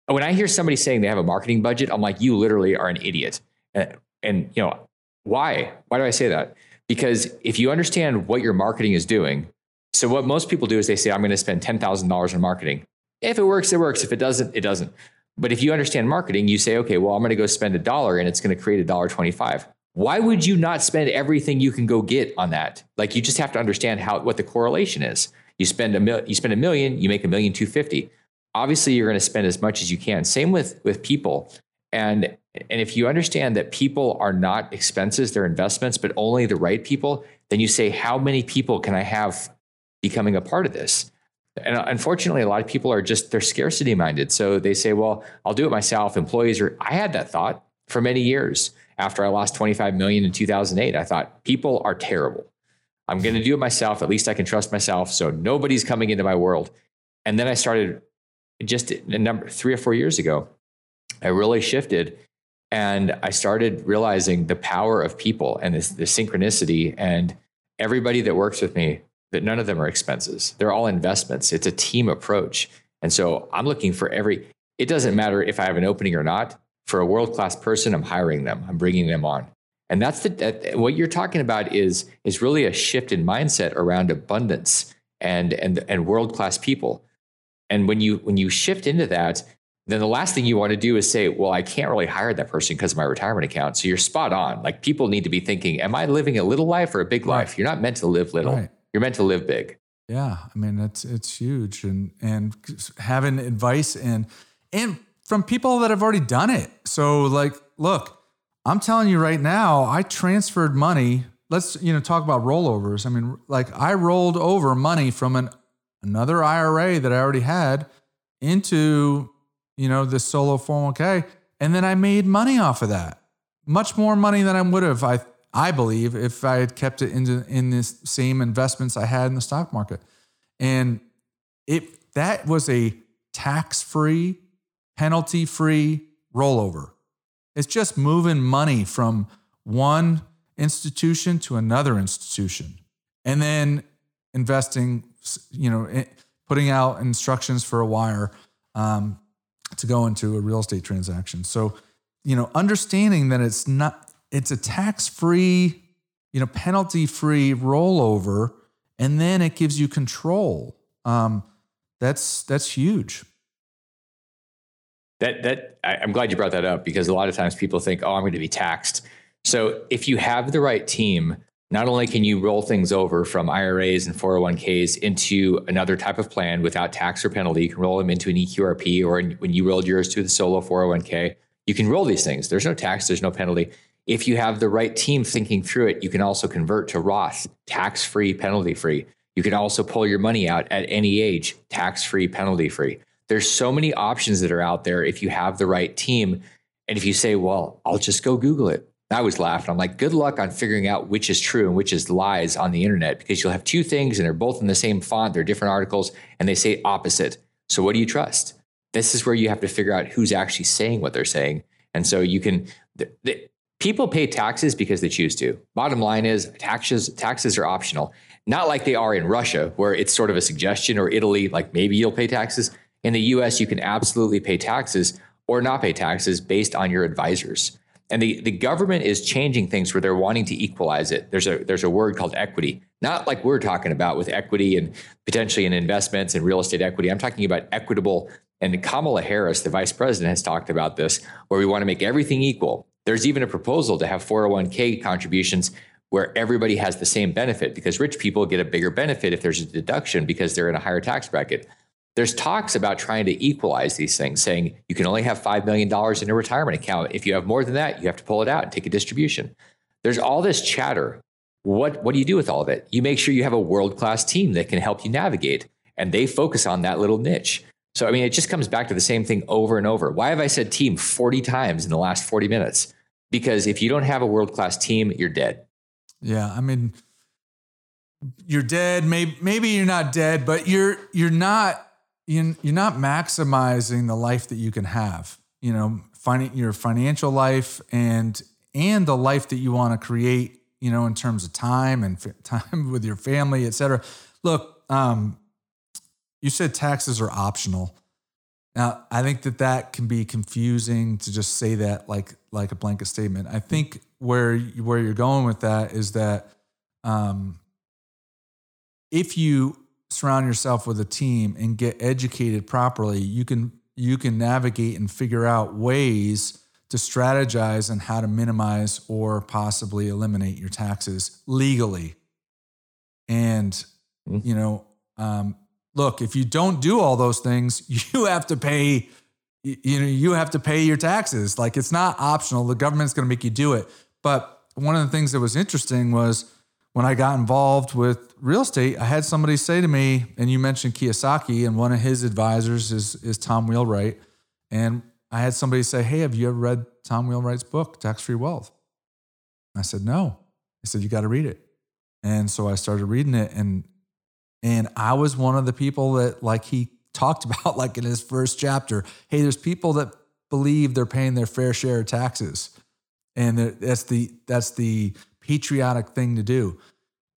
When I hear somebody saying they have a marketing budget, I'm like, you literally are an idiot. And, and you know, why? Why do I say that? Because if you understand what your marketing is doing, so what most people do is they say, I'm going to spend $10,000 on marketing. If it works, it works. If it doesn't, it doesn't. But if you understand marketing, you say, okay, well, I'm going to go spend a dollar and it's going to create a dollar 25. Why would you not spend everything you can go get on that? Like you just have to understand how what the correlation is. You spend a mil- you spend a million, you make a million two fifty. Obviously, you're going to spend as much as you can. Same with with people. And and if you understand that people are not expenses, they're investments, but only the right people, then you say, how many people can I have becoming a part of this? And uh, unfortunately, a lot of people are just they're scarcity minded. So they say, well, I'll do it myself. Employees are I had that thought for many years after I lost 25 million in 2008. I thought people are terrible. I'm going to do it myself. At least I can trust myself. So nobody's coming into my world. And then I started just a number three or four years ago. I really shifted and I started realizing the power of people and this, the synchronicity and everybody that works with me, that none of them are expenses. They're all investments. It's a team approach. And so I'm looking for every, it doesn't matter if I have an opening or not. For a world class person, I'm hiring them, I'm bringing them on. And that's the that, what you're talking about is is really a shift in mindset around abundance and and and world class people. And when you when you shift into that, then the last thing you want to do is say, well, I can't really hire that person because of my retirement account. So you're spot on. Like people need to be thinking, am I living a little life or a big life? You're not meant to live little. Right. You're meant to live big. Yeah, I mean it's it's huge, and and having advice and and from people that have already done it. So like, look, I'm telling you right now, I transferred money. Let's you know talk about rollovers. I mean, like I rolled over money from an another IRA that I already had into you know this solo 401k, and then I made money off of that. Much more money than I would have. I I believe if I had kept it in in this same investments I had in the stock market, and it that was a tax free, penalty free rollover. It's just moving money from one institution to another institution and then investing you know, putting out instructions for a wire um, to go into a real estate transaction. So, you know, understanding that it's not, it's a tax free, you know, penalty free rollover, and then it gives you control. Um, that's that's huge. That that I, I'm glad you brought that up because a lot of times people think, oh, I'm going to be taxed. So if you have the right team, not only can you roll things over from IRAs and 401ks into another type of plan without tax or penalty, you can roll them into an EQRP or when you rolled yours to the solo 401k, you can roll these things. There's no tax, there's no penalty. If you have the right team thinking through it, you can also convert to Roth, tax free, penalty free. You can also pull your money out at any age, tax free, penalty free. There's so many options that are out there if you have the right team. And if you say, well, I'll just go Google it, I was laughing. I'm like, good luck on figuring out which is true and which is lies on the internet because you'll have two things and they're both in the same font, they're different articles, and they say opposite. So what do you trust? This is where you have to figure out who's actually saying what they're saying. And so you can, the, the, people pay taxes because they choose to. Bottom line is taxes, taxes are optional. Not like they are in Russia, where it's sort of a suggestion, or Italy, like maybe you'll pay taxes. In the US, you can absolutely pay taxes or not pay taxes based on your advisors. And the, the government is changing things where they're wanting to equalize it. There's a there's a word called equity, not like we're talking about with equity and potentially in investments and real estate equity. I'm talking about equitable. And Kamala Harris, the vice president, has talked about this, where we want to make everything equal. There's even a proposal to have 401k contributions where everybody has the same benefit because rich people get a bigger benefit if there's a deduction because they're in a higher tax bracket. There's talks about trying to equalize these things, saying you can only have $5 million in a retirement account. If you have more than that, you have to pull it out and take a distribution. There's all this chatter. What, what do you do with all of it? You make sure you have a world class team that can help you navigate, and they focus on that little niche. So, I mean, it just comes back to the same thing over and over. Why have I said team 40 times in the last 40 minutes? Because if you don't have a world class team, you're dead. Yeah. I mean, you're dead. Maybe, maybe you're not dead, but you're, you're not you're not maximizing the life that you can have. You know, finding your financial life and and the life that you want to create. You know, in terms of time and (laughs) time with your family, et cetera. Look, um, you said taxes are optional. Now, I think that that can be confusing to just say that like like a blanket statement. I think where where you're going with that is that um, if you surround yourself with a team and get educated properly, you can you can navigate and figure out ways to strategize on how to minimize or possibly eliminate your taxes legally. And mm-hmm. you know, um, look, if you don't do all those things, (laughs) you have to pay. You know, you have to pay your taxes. Like it's not optional. The government's going to make you do it. But one of the things that was interesting was when I got involved with real estate, I had somebody say to me, and you mentioned Kiyosaki, and one of his advisors is, is Tom Wheelwright. And I had somebody say, Hey, have you ever read Tom Wheelwright's book, Tax Free Wealth? I said, No. He said, You got to read it. And so I started reading it. And, and I was one of the people that, like he (laughs) talked about, like in his first chapter, hey, there's people that believe they're paying their fair share of taxes. And that's the, that's the, patriotic thing to do.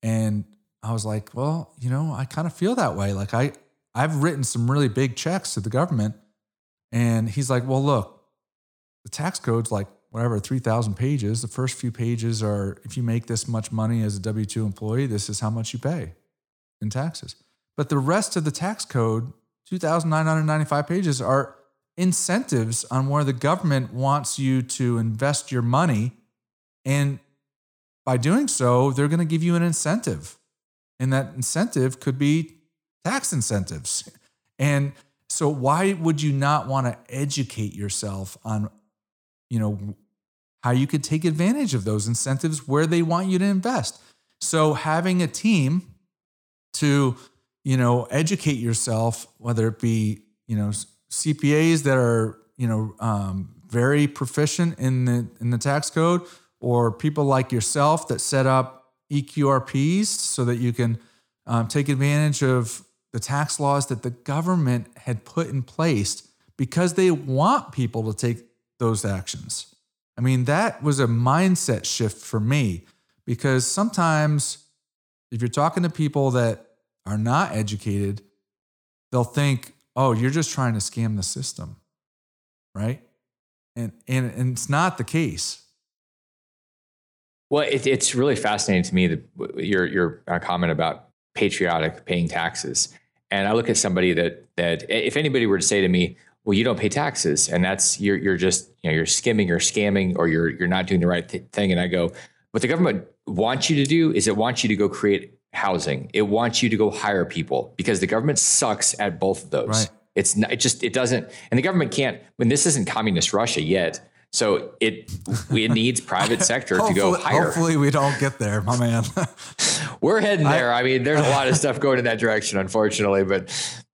And I was like, well, you know, I kind of feel that way. Like I I've written some really big checks to the government. And he's like, well, look, the tax code's like whatever, 3,000 pages. The first few pages are if you make this much money as a W 2 employee, this is how much you pay in taxes. But the rest of the tax code, 2,995 pages, are incentives on where the government wants you to invest your money. And by doing so, they're going to give you an incentive. And that incentive could be tax incentives. And so why would you not want to educate yourself on you know how you could take advantage of those incentives where they want you to invest? So having a team to you know educate yourself whether it be you know CPAs that are you know um, very proficient in the in the tax code or people like yourself that set up EQRPs so that you can um, take advantage of the tax laws that the government had put in place because they want people to take those actions. I mean, that was a mindset shift for me because sometimes if you're talking to people that are not educated, they'll think, "Oh, you're just trying to scam the system." Right? And and and it's not the case. Well, it, it's really fascinating to me that your your uh, comment about patriotic paying taxes. And I look at somebody that that if anybody were to say to me, "Well, you don't pay taxes," and that's you're you're just you know you're skimming or scamming or you're you're not doing the right th- thing, and I go, "What the government wants you to do is it wants you to go create housing. It wants you to go hire people because the government sucks at both of those. Right. It's not, it just it doesn't, and the government can't. When this isn't communist Russia yet." So it it needs private sector to go hire. Hopefully, we don't get there, my man. (laughs) We're heading there. I, I, mean, there's a lot of stuff going in that direction, unfortunately. But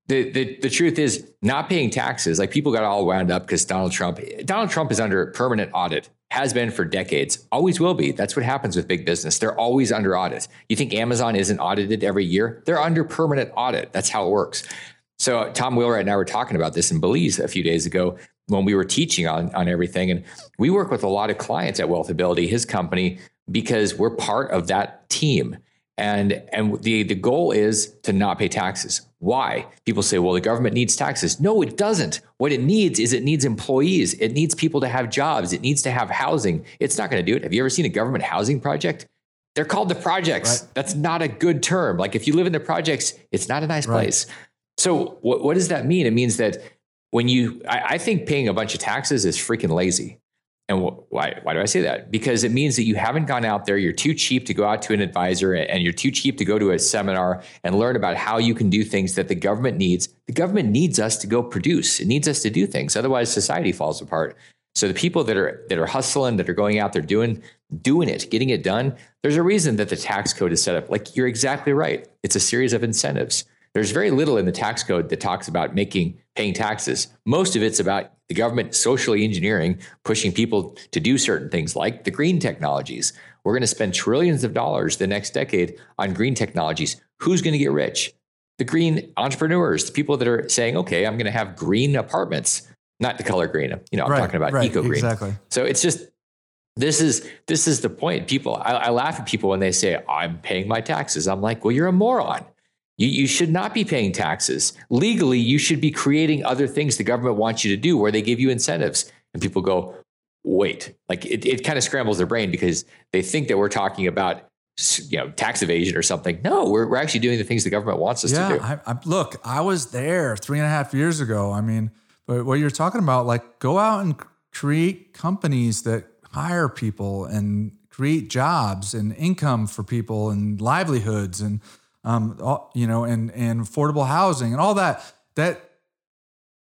the, the the truth is, not paying taxes. Like people got all wound up because Donald Trump. Donald Trump is under permanent audit. Has been for decades. Always will be. That's what happens with big business. They're always under audit. You think Amazon isn't audited every year? They're under permanent audit. That's how it works. So Tom Wheelwright and I were talking about this in Belize a few days ago when we were teaching on, on everything. And we work with a lot of clients at Wealthability, his company, because we're part of that team. And, and the, the goal is to not pay taxes. Why? People say, well, the government needs taxes. No, it doesn't. What it needs is it needs employees. It needs people to have jobs. It needs to have housing. It's not going to do it. Have you ever seen a government housing project? They're called the projects. Right. That's not a good term. Like if you live in the projects, it's not a nice right. place. So what, what does that mean? It means that when you, I, I think paying a bunch of taxes is freaking lazy. And wh- why, why do I say that? Because it means that you haven't gone out there, you're too cheap to go out to an advisor, and you're too cheap to go to a seminar and learn about how you can do things that the government needs. The government needs us to go produce, it needs us to do things. Otherwise, society falls apart. So the people that are that are hustling, that are going out there doing doing it, getting it done, there's a reason that the tax code is set up. Like you're exactly right. It's a series of incentives. There's very little in the tax code that talks about making paying taxes. Most of it's about the government socially engineering, pushing people to do certain things like the green technologies. We're going to spend trillions of dollars the next decade on green technologies. Who's going to get rich? The green entrepreneurs, the people that are saying, okay, I'm going to have green apartments, not the color green. You know, I'm right, talking about right, eco green. Exactly. So it's just this is this is the point. People, I, I laugh at people when they say, I'm paying my taxes. I'm like, well, you're a moron. You, you should not be paying taxes. Legally, you should be creating other things the government wants you to do where they give you incentives. And people go, wait, like it, it kind of scrambles their brain because they think that we're talking about you know tax evasion or something. No, we're, we're actually doing the things the government wants us yeah, to do. I, I, look, I was there three and a half years ago. I mean, but what you're talking about, like go out and create companies that hire people and create jobs and income for people and livelihoods and um, all, you know, and and affordable housing and all that. That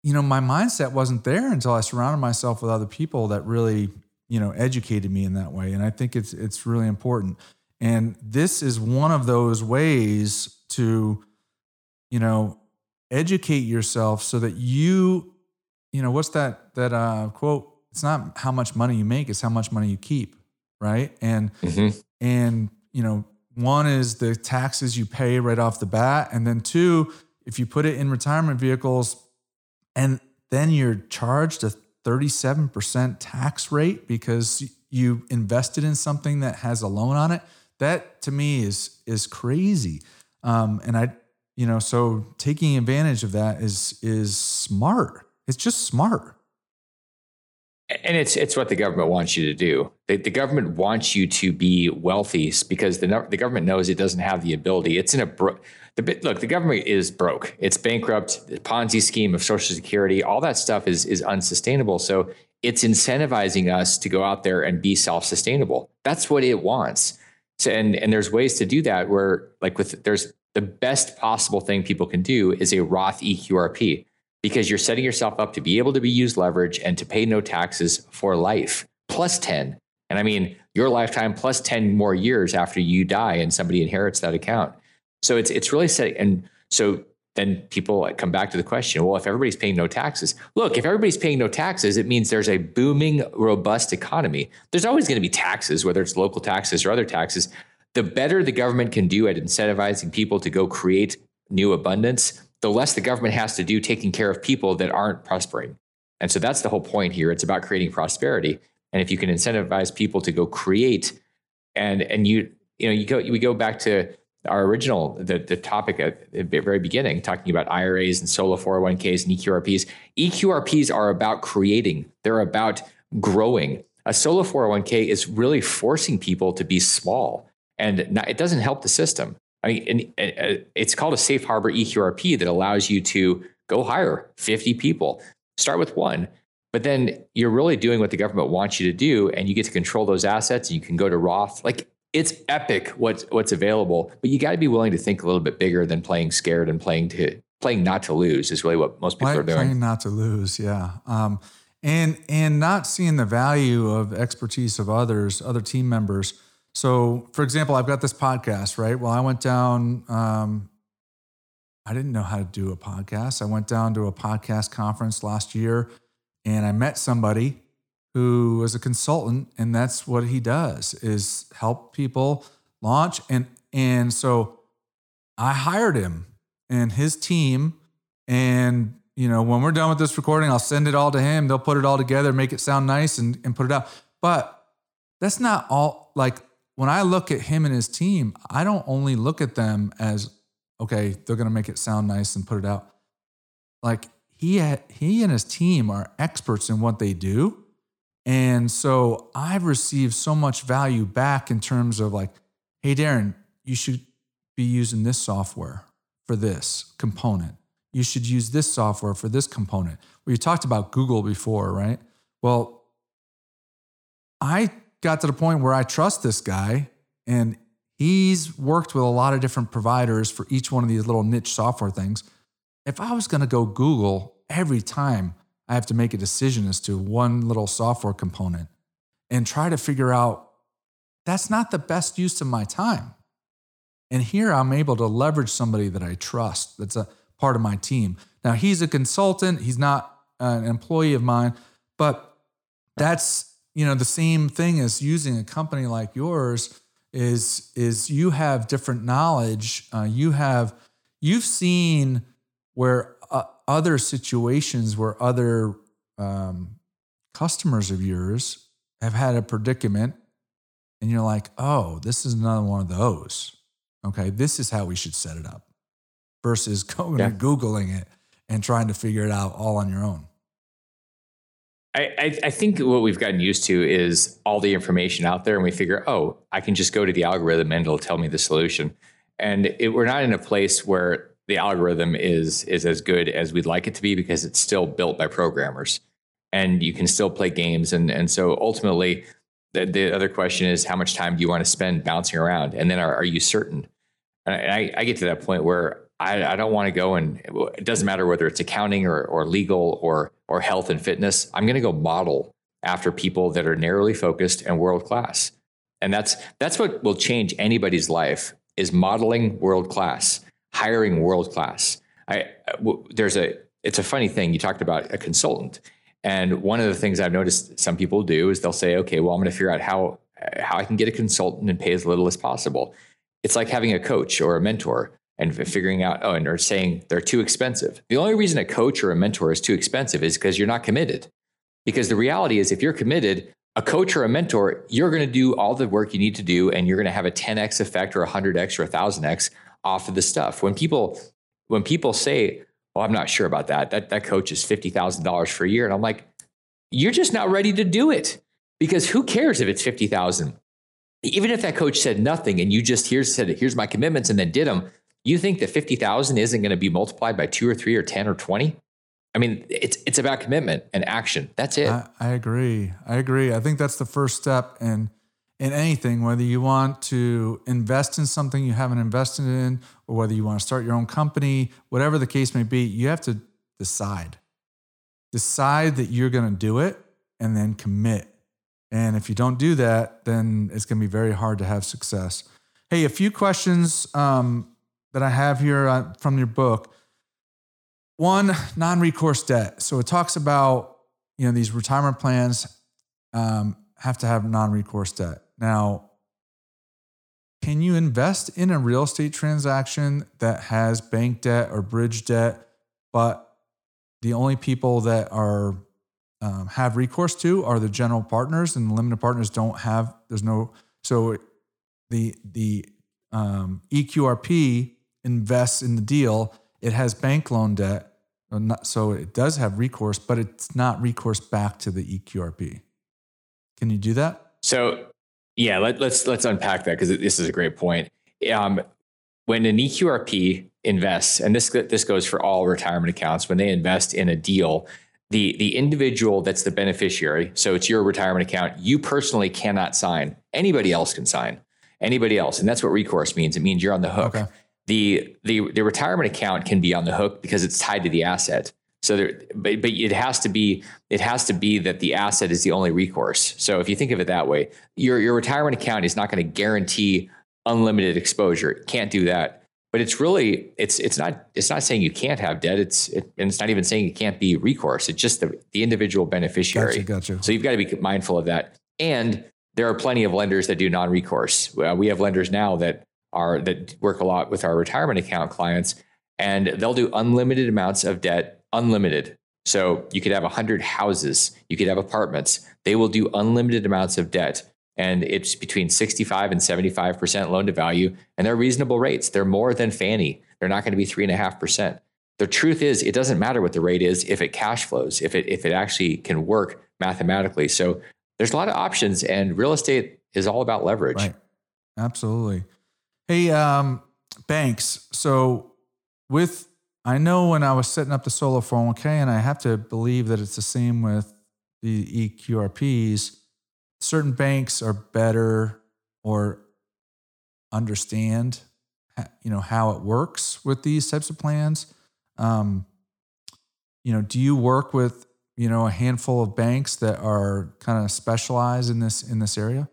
you know, my mindset wasn't there until I surrounded myself with other people that really you know educated me in that way, and I think it's it's really important. And this is one of those ways to, you know, educate yourself so that you, you know, what's that that uh, quote? It's not how much money you make; it's how much money you keep, right? And mm-hmm. and you know, one is the taxes you pay right off the bat. And then two, if you put it in retirement vehicles and then you're charged a 37% tax rate because you invested in something that has a loan on it, that to me is is crazy. Um, and I, you know, so taking advantage of that is is smart. It's just smart and it's it's what the government wants you to do. The, the, government wants you to be wealthy because the the government knows it doesn't have the ability. It's in a bro- the look. The government is broke. It's bankrupt. The Ponzi scheme of Social Security, all that stuff is is unsustainable. So it's incentivizing us to go out there and be self sustainable. That's what it wants. So and and there's ways to do that where like with there's the best possible thing people can do is a Roth EQRP because you're setting yourself up to be able to be used leverage and to pay no taxes for life plus 10. And I mean, your lifetime plus 10 more years after you die and somebody inherits that account. So it's it's really setting and so then people come back to the question, well, if everybody's paying no taxes, look, if everybody's paying no taxes, it means there's a booming, robust economy. There's always going to be taxes, whether it's local taxes or other taxes. The better the government can do at incentivizing people to go create new abundance, the less the government has to do taking care of people that aren't prospering. And so that's the whole point here. It's about creating prosperity. And if you can incentivize people to go create and and you you know you go we go back to our original the, the topic at the very beginning talking about iras and solo 401ks and eqrps eqrps are about creating they're about growing a solo 401k is really forcing people to be small and not, it doesn't help the system i mean and, and it's called a safe harbor eqrp that allows you to go hire 50 people start with one but then you're really doing what the government wants you to do and you get to control those assets and you can go to roth like it's epic what's what's available, but you got to be willing to think a little bit bigger than playing scared and playing to playing not to lose is really what most people Play, are doing. Playing not to lose, yeah. Um, and and not seeing the value of expertise of others, other team members. So, for example, I've got this podcast, right? Well, I went down. Um, I didn't know how to do a podcast. I went down to a podcast conference last year, and I met somebody who was a consultant and that's what he does is help people launch and and so I hired him and his team and you know when we're done with this recording I'll send it all to him they'll put it all together make it sound nice and, and put it out but that's not all like when I look at him and his team I don't only look at them as okay they're going to make it sound nice and put it out like he he and his team are experts in what they do and so I've received so much value back in terms of like, hey, Darren, you should be using this software for this component. You should use this software for this component. You talked about Google before, right? Well, I got to the point where I trust this guy and he's worked with a lot of different providers for each one of these little niche software things. If I was going to go Google every time I have to make a decision as to one little software component and try to figure out that's not the best use of my time. And here I'm able to leverage somebody that I trust that's a part of my team. Now, he's a consultant, he's not uh, an employee of mine, but that's you know the same thing as using a company like yours is is you have different knowledge uh, you have you've seen where other situations where other um, customers of yours have had a predicament and you're like, oh, this is another one of those. Okay, this is how we should set it up versus (laughs) going yeah. and Googling it and trying to figure it out all on your own. I, I, think what we've gotten used to is all the information out there, and we figure, oh, I can just go to the algorithm and it'll tell me the solution. And it, we're not in a place where the algorithm is is as good as we'd like it to be because it's still built by programmers and you can still play games. And and so ultimately the, the other question is how much time do you want to spend bouncing around? And then are, are you certain? And I, I get to that point where I, I don't want to go and it doesn't matter whether it's accounting or, or legal or or health and fitness i'm going to go model after people that are narrowly focused and world class and that's that's what will change anybody's life is modeling world class hiring world class. I w- there's a it's a funny thing. You talked about a consultant, and one of the things I've noticed some people do is they'll say, "Okay, well, I'm going to figure out how how I can get a consultant and pay as little as possible." It's like having a coach or a mentor and figuring out oh, and they're saying they're too expensive. The only reason a coach or a mentor is too expensive is because you're not committed. Because the reality is, if you're committed, a coach or a mentor, you're going to do all the work you need to do, and you're going to have a 10x effect or 100x or a 1000x off of the stuff. When people when people say, "Oh, I'm not sure about that. That that coach is fifty thousand dollars for a year," and I'm like, "You're just not ready to do it because who cares if it's fifty thousand? Even if that coach said nothing and you just here said, "Here's my commitments," and then did them, you think that fifty thousand isn't going to be multiplied by two or three or ten or twenty? I mean, it's it's about commitment and action. That's it. I, I agree. I agree. I think that's the first step in in anything, whether you want to invest in something you haven't invested in, or whether you want to start your own company, whatever the case may be, you have to decide. Decide that you're going to do it and then commit. And if you don't do that, then it's going to be very hard to have success. Hey, a few questions um, that I have here uh, from your book. One, non-recourse debt. So it talks about you know these retirement plans um, have to have non-recourse debt. Now, can you invest in a real estate transaction that has bank debt or bridge debt, but the only people that are um, have recourse to are the general partners, and the limited partners don't have. There's no so the the um, EQRP invests in the deal, it has bank loan debt. So it does have recourse, but it's not recourse back to the EQRP. Can you do that? So yeah, let, us let's, let's unpack that because this is a great point. Um, when an EQRP invests, and this this goes for all retirement accounts, when they invest in a deal, the the individual that's the beneficiary, so it's your retirement account, you personally cannot sign. Anybody else can sign. Anybody else, and that's what recourse means. It means you're on the hook. Okay. The the the retirement account can be on the hook because it's tied to the asset. So there, but, but it has to be it has to be that the asset is the only recourse. So if you think of it that way, your your retirement account is not going to guarantee unlimited exposure. It can't do that. But it's really it's it's not it's not saying you can't have debt. It's it, and it's not even saying it can't be recourse. It's just the, the individual beneficiary. Gotcha, gotcha. So you've got to be mindful of that. And there are plenty of lenders that do non-recourse. Uh, we have lenders now that are that work a lot with our retirement account clients, and they'll do unlimited amounts of debt unlimited. So you could have 100 houses, you could have apartments. They will do unlimited amounts of debt. And it's between 65 and 75% loan to value. And they're reasonable rates. They're more than Fannie. They're not going to be 3.5%. The truth is, it doesn't matter what the rate is if it cash flows, if it, if it actually can work mathematically. So there's a lot of options, and real estate is all about leverage. Right. Absolutely. Hey, um, banks. So with I know when I was setting up the solo 401k, and I have to believe that it's the same with the EQRPs, certain banks are better or understand you know how it works with these types of plans um, you know do you work with you know a handful of banks that are kind of specialized in this in this area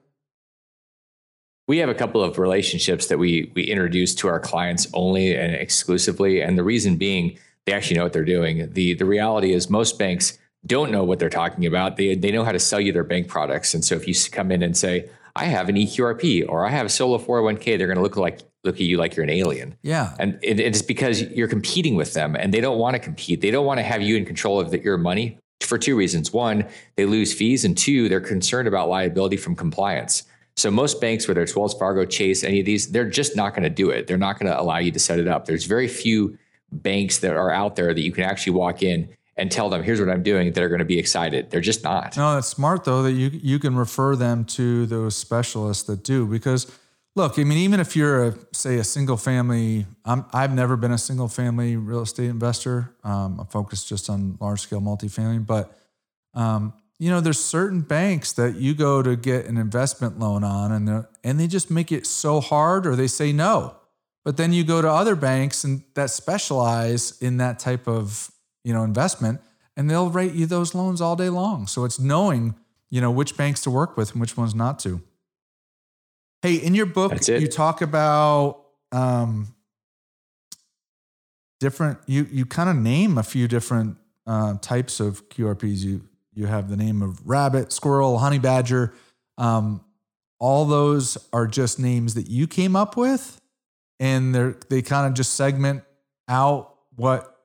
we have a couple of relationships that we we introduce to our clients only and exclusively and the reason being they actually know what they're doing. The the reality is most banks don't know what they're talking about. They they know how to sell you their bank products. And so if you come in and say i have an eqrp or i have a solo 401k they're going to look like look at you like you're an alien. Yeah. And it, it's because you're competing with them and they don't want to compete. They don't want to have you in control of the, your money for two reasons. One they lose fees and two they're concerned about liability from compliance so most banks, whether it's Wells Fargo, Chase, any of these, they're just not going to do it. They're not going to allow you to set it up. There's very few banks that are out there that you can actually walk in and tell them, here's what I'm doing, that are going to be excited. They're just not. No, it's smart though that you you can refer them to those specialists that do because look, I mean, even if you're a say a single family, I'm I've never been a single family real estate investor. Um, I'm focused just on large scale multifamily, but um, you know, there's certain banks that you go to get an investment loan on and and they just make it so hard or they say no. But then you go to other banks and that specialize in that type of, you know, investment and they'll rate you those loans all day long. So it's knowing, you know, which banks to work with and which ones not to. Hey, in your book, you talk about um, different. You you kind of name a few different uh, types of QRPs. You you have the name of rabbit, squirrel, honey badger. Um, all those are just names that you came up with, and they they kind of just segment out what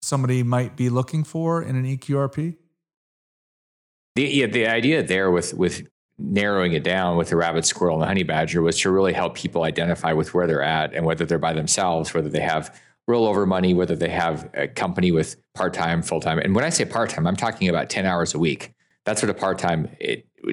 somebody might be looking for in an EQRP. The, yeah, the idea there with with narrowing it down with the rabbit, squirrel, and the honey badger was to really help people identify with where they're at and whether they're by themselves, whether they have rollover money, whether they have a company with part time, full time. And when I say part time, I'm talking about 10 hours a week. That's sort of part time.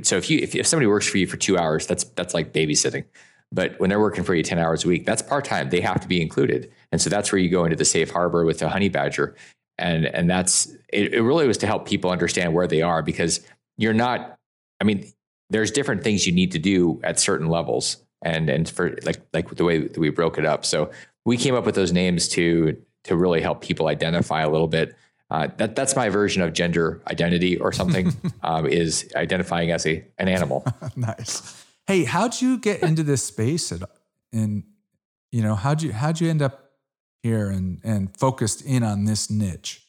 So if you if, if somebody works for you for two hours, that's that's like babysitting. But when they're working for you 10 hours a week, that's part time. They have to be included. And so that's where you go into the safe harbor with the honey badger. And and that's it, it really was to help people understand where they are because you're not, I mean, there's different things you need to do at certain levels and and for like like the way that we broke it up. So we came up with those names to to really help people identify a little bit. Uh, that that's my version of gender identity or something (laughs) um, is identifying as a an animal. (laughs) nice. Hey, how'd you get into this space? And you know, how'd you how'd you end up here and and focused in on this niche?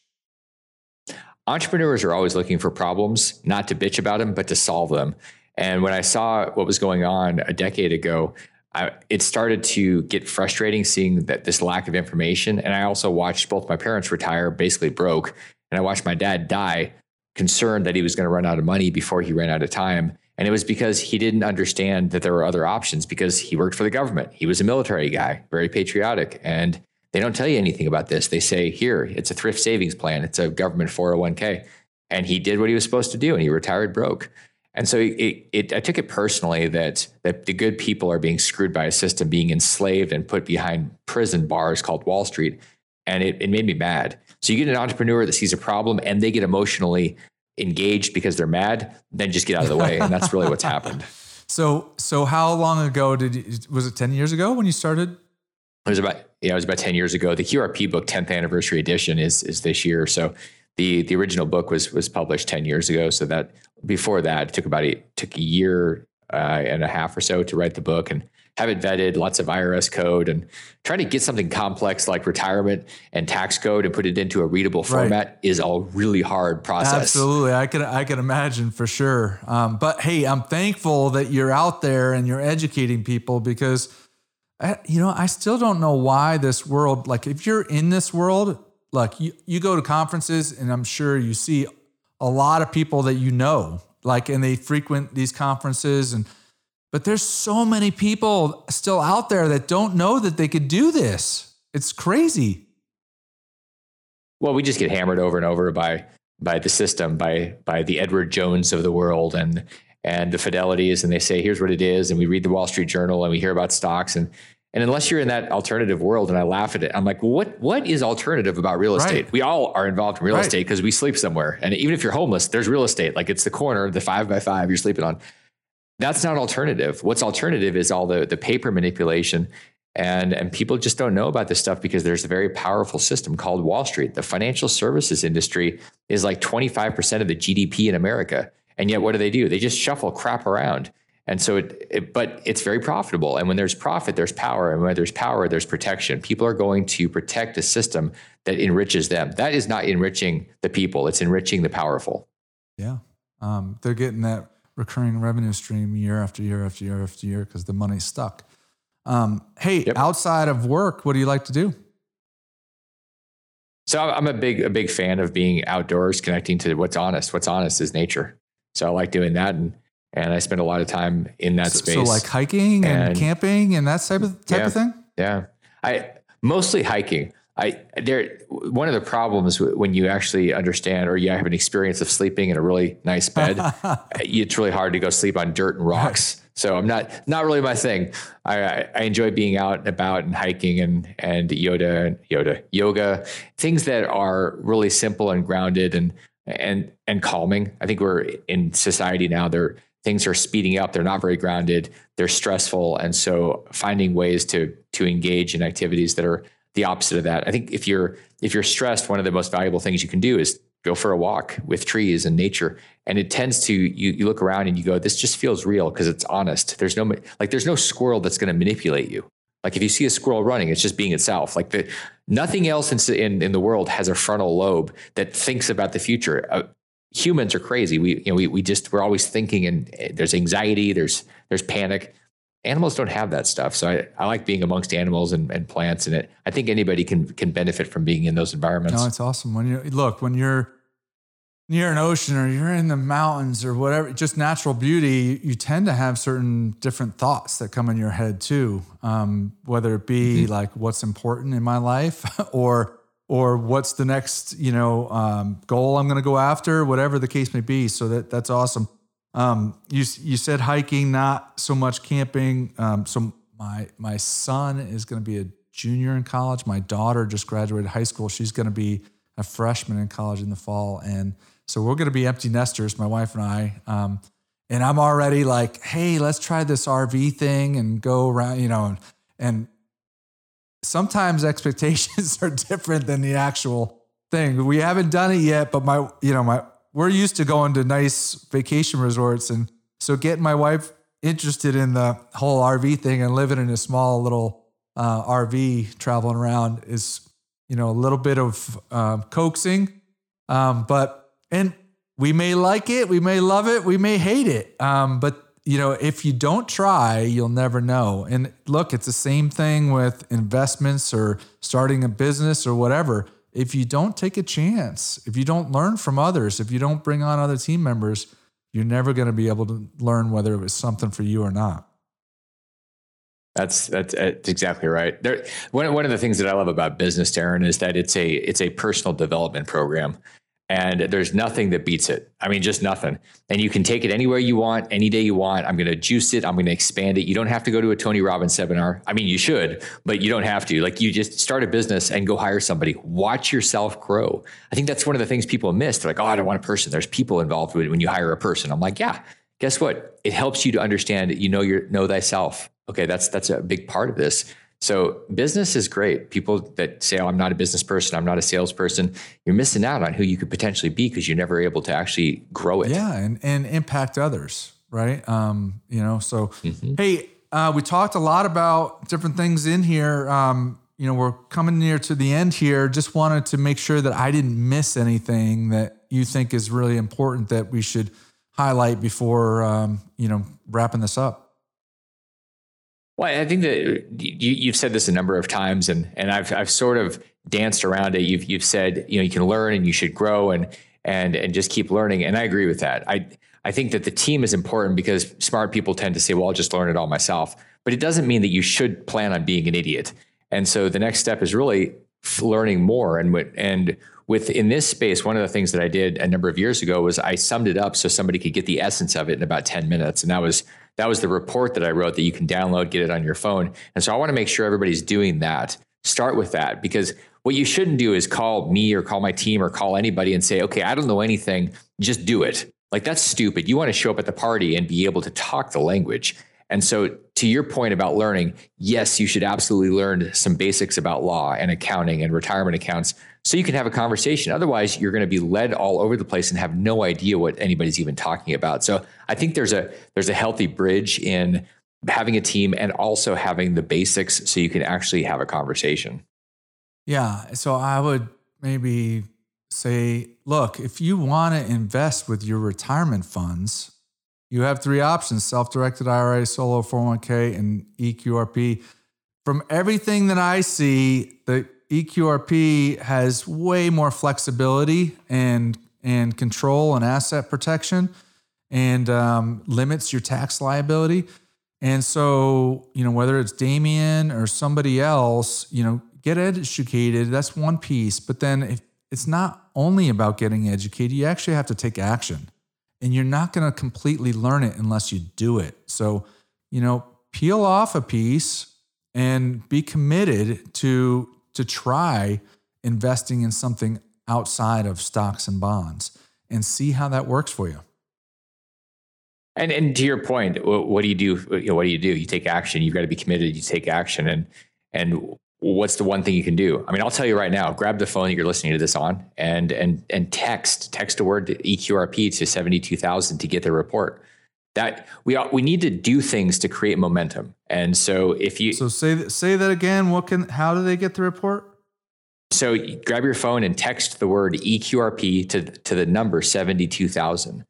Entrepreneurs are always looking for problems, not to bitch about them, but to solve them. And when I saw what was going on a decade ago, I, it started to get frustrating seeing that this lack of information. And I also watched both my parents retire, basically broke, and I watched my dad die, concerned that he was going to run out of money before he ran out of time. And it was because he didn't understand that there were other options because he worked for the government. He was a military guy, very patriotic. And they don't tell you anything about this. They say, here, it's a thrift savings plan, it's a government 401k. And he did what he was supposed to do and he retired broke. And so it, it, I took it personally that that the good people are being screwed by a system, being enslaved and put behind prison bars called Wall Street, and it, it made me mad. So you get an entrepreneur that sees a problem and they get emotionally engaged because they're mad, then just get out of the way, and that's really what's happened. (laughs) So so how long ago did you, was it ten years ago when you started? It was about yeah, it was about ten years ago. The QRP book 10th anniversary edition is is this year. So the the original book was was published 10 years ago so that before that it took about a took a year uh, and a half or so to write the book and have it vetted lots of irs code and trying to get something complex like retirement and tax code and put it into a readable format right. is a really hard process. Absolutely. I can i can imagine for sure. Um, but hey i'm thankful that you're out there and you're educating people because I, you know i still don't know why this world like if you're in this world like you, you go to conferences and I'm sure you see a lot of people that you know, like, and they frequent these conferences and, but there's so many people still out there that don't know that they could do this. It's crazy. Well, we just get hammered over and over by by the system, by by the Edward Jones of the world and and the fidelities, and they say, here's what it is, and we read the Wall Street Journal and we hear about stocks and and unless you're in that alternative world, and I laugh at it, I'm like, well, what what is alternative about real estate? Right. We all are involved in real right. estate because we sleep somewhere. And even if you're homeless, there's real estate. Like it's the corner, the five by five you're sleeping on. That's not alternative. What's alternative is all the the paper manipulation. And, and people just don't know about this stuff because there's a very powerful system called Wall Street. The financial services industry is like 25% of the GDP in America. And yet, what do they do? They just shuffle crap around. And so it, it, but it's very profitable. And when there's profit, there's power. And when there's power, there's protection. People are going to protect a system that enriches them. That is not enriching the people, it's enriching the powerful. Yeah. Um, they're getting that recurring revenue stream year after year after year after year because the money's stuck. Um, hey, yep. outside of work, what do you like to do? So I'm a big a big fan of being outdoors, connecting to what's honest. What's honest is nature. So I like doing that, and and I spend a lot of time in that so, space. So like hiking and, and, camping and that type of type yeah, of thing. Yeah, I mostly hiking. I there one of the problems when you actually understand or you have an experience of sleeping in a really nice bed, (laughs) eh, it's really hard to go sleep on dirt and rocks. So I'm not not really my thing. I, I enjoy being out and about and hiking and and yoga and yoga yoga things that are really simple and grounded and and and calming. I think we're in society now. There things are speeding up. They're not very grounded. They're stressful. And so finding ways to to engage in activities that are the opposite of that. I think if you're if you're stressed one of the most valuable things you can do is go for a walk with trees and nature. And it tends to you, you look around and you go this just feels real because it's honest. There's no like there's no squirrel that's going to manipulate you. Like if you see a squirrel running it's just being itself. Like the nothing else in, in, in the world has a frontal lobe that thinks about the future. Uh, humans are crazy. We you know we we just we're always thinking and eh, there's anxiety, there's there's panic. Animals don't have that stuff. So I, I like being amongst animals and, and plants and it I think anybody can can benefit from being in those environments. No, it's awesome. When you look, when you're near an ocean or you're in the mountains or whatever, just natural beauty, you tend to have certain different thoughts that come in your head too. Um, whether it be mm-hmm. like what's important in my life (laughs) or or what's the next you know um, goal I'm going to go after, whatever the case may be. So that that's awesome. Um, you you said hiking, not so much camping. Um, so my my son is going to be a junior in college. My daughter just graduated high school. She's going to be a freshman in college in the fall, and so we're going to be empty nesters, my wife and I. Um, and I'm already like, hey, let's try this RV thing and go around, you know, and, and sometimes expectations (laughs) are different than the actual thing. We haven't done it yet, but my, you know, my, we're used to going to nice vacation resorts. And so getting my wife interested in the whole RV thing and living in a small little uh, RV traveling around is, you know, a little bit of um, coaxing. Um, but, and we may like it, we may love it, we may hate it. Um, but you know, if you don't try, you'll never know. And look, it's the same thing with investments or starting a business or whatever. If you don't take a chance, if you don't learn from others, if you don't bring on other team members, you're never going to be able to learn whether it was something for you or not. That's, that's that's exactly right. There, one one of the things that I love about business, Darren, is that it's a it's a personal development program and there's nothing that beats it. I mean, just nothing. And you can take it anywhere you want, any day you want. I'm going to juice it. I'm going to expand it. You don't have to go to a Tony Robbins seminar. I mean, you should, but you don't have to. Like, you just start a business and go hire somebody. Watch yourself grow. I think that's one of the things people miss. They're like, oh, I don't want a person. There's people involved with it when you hire a person. I'm like, yeah. Guess what? It helps you to understand. You know your know thyself. Okay, that's that's a big part of this. So business is great. People that say, "Oh, I'm not a business person. I'm not a salesperson." You're missing out on who you could potentially be because you're never able to actually grow it. Yeah, and and impact others, right? Um, you know. So, mm-hmm. hey, uh, we talked a lot about different things in here. Um, you know, we're coming near to the end here. Just wanted to make sure that I didn't miss anything that you think is really important that we should highlight before um, you know wrapping this up. Well, I think that you, have said this a number of times, and and I've I've sort of danced around it. You've you've said you know you can learn and you should grow and and and just keep learning, and I agree with that. I I think that the team is important because smart people tend to say, well, I'll just learn it all myself, but it doesn't mean that you should plan on being an idiot. And so the next step is really learning more and and with in this space one of the things that i did a number of years ago was i summed it up so somebody could get the essence of it in about 10 minutes and that was that was the report that I wrote that you can download, get it on your phone. And so I want to make sure everybody's doing that. Start with that because what you shouldn't do is call me or call my team or call anybody and say, okay, I don't know anything, just do it. Like that's stupid. You want to show up at the party and be able to talk the language. And so, to your point about learning, yes, you should absolutely learn some basics about law and accounting and retirement accounts so you can have a conversation. Otherwise, you're going to be led all over the place and have no idea what anybody's even talking about. So I think there's a there's a healthy bridge in having a team and also having the basics so you can actually have a conversation. Yeah, so I would maybe say, look, if you want to invest with your retirement funds, you have three options: self-directed IRA, solo 401k, and EQRP. From everything that I see, the EQRP has way more flexibility and and control and asset protection, and um, limits your tax liability. And so, you know, whether it's Damion or somebody else, you know, get educated. That's one piece. But then, it's not only about getting educated, you actually have to take action, and you're not going to completely learn it unless you do it. So, you know, peel off a piece and be committed to to try investing in something outside of stocks and bonds and see how that works for you. And and to your point, what do you do? You know, what do you do? You take action. You've got to be committed. You take action. And and what's the one thing you can do? I mean, I'll tell you right now. Grab the phone that you're listening to this on, and and and text text a word to EQRP to seventy two thousand to get the report. That we we need to do things to create momentum. And so if you so say say that again, what can how do they get the report? So grab your phone and text the word EQRP to to the number seventy two thousand.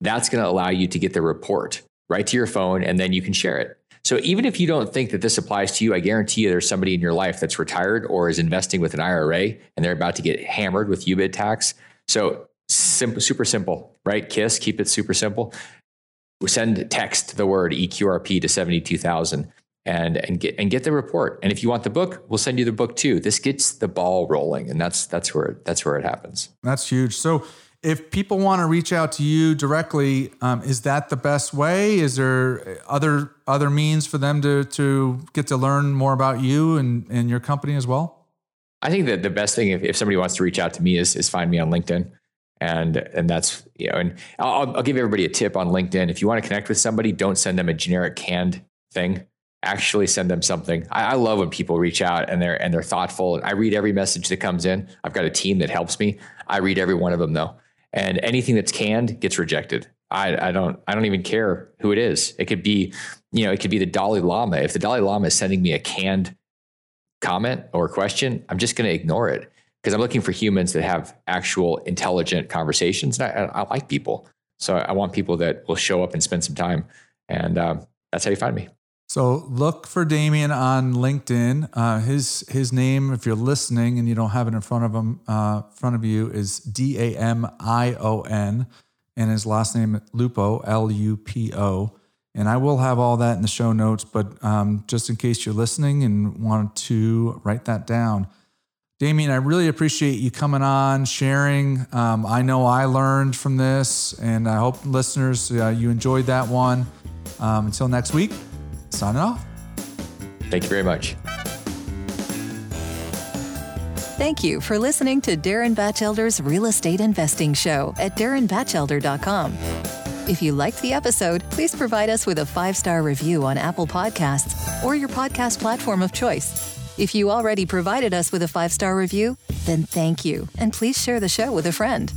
That's going to allow you to get the report right to your phone, and then you can share it. So even if you don't think that this applies to you, I guarantee you there's somebody in your life that's retired or is investing with an IRA and they're about to get hammered with UBIT tax. So simple, super simple, right? KISS, keep it super simple send text the word EQRP to 72,000 and and get and get the report. And if you want the book, we'll send you the book too. This gets the ball rolling, and that's that's where that's where it happens. That's huge. So if people want to reach out to you directly, um, is that the best way? Is there other other means for them to to get to learn more about you and, and your company as well? I think that the best thing if, if somebody wants to reach out to me is is find me on LinkedIn and and that's you know and I'll, I'll give everybody a tip on linkedin. If you want to connect with somebody don't send them a generic canned thing. Actually send them something. I, I, love when people reach out and they're and they're thoughtful. I read every message that comes in. I've got a team that helps me. I read every one of them though. And anything that's canned gets rejected. I, I don't I don't even care who it is. It could be, you know, it could be the Dalai Lama. If the Dalai Lama is sending me a canned comment or question, I'm just going to ignore it because I'm looking for humans that have actual intelligent conversations. And I, I, like people. So I want people that will show up and spend some time. And um, that's how you find me. So look for Damion on LinkedIn. Uh, his his name, if you're listening and you don't have it in front of him, uh, front of you, is D A M I O N. and his last name Lupo, L U P O. And I will have all that in the show notes, but um, just in case you're listening and want to write that down. Damion, I really appreciate you coming on, sharing. Um, I know I learned from this, and I hope listeners, uh, you enjoyed that one. Um, until next week, signing off. Thank you very much. Thank you for listening to Darren Batchelder's Real Estate Investing Show at darrenbatchelder.com. If you liked the episode, please provide us with a five star review on Apple Podcasts or your podcast platform of choice. If you already provided us with a five star review, then thank you, and please share the show with a friend.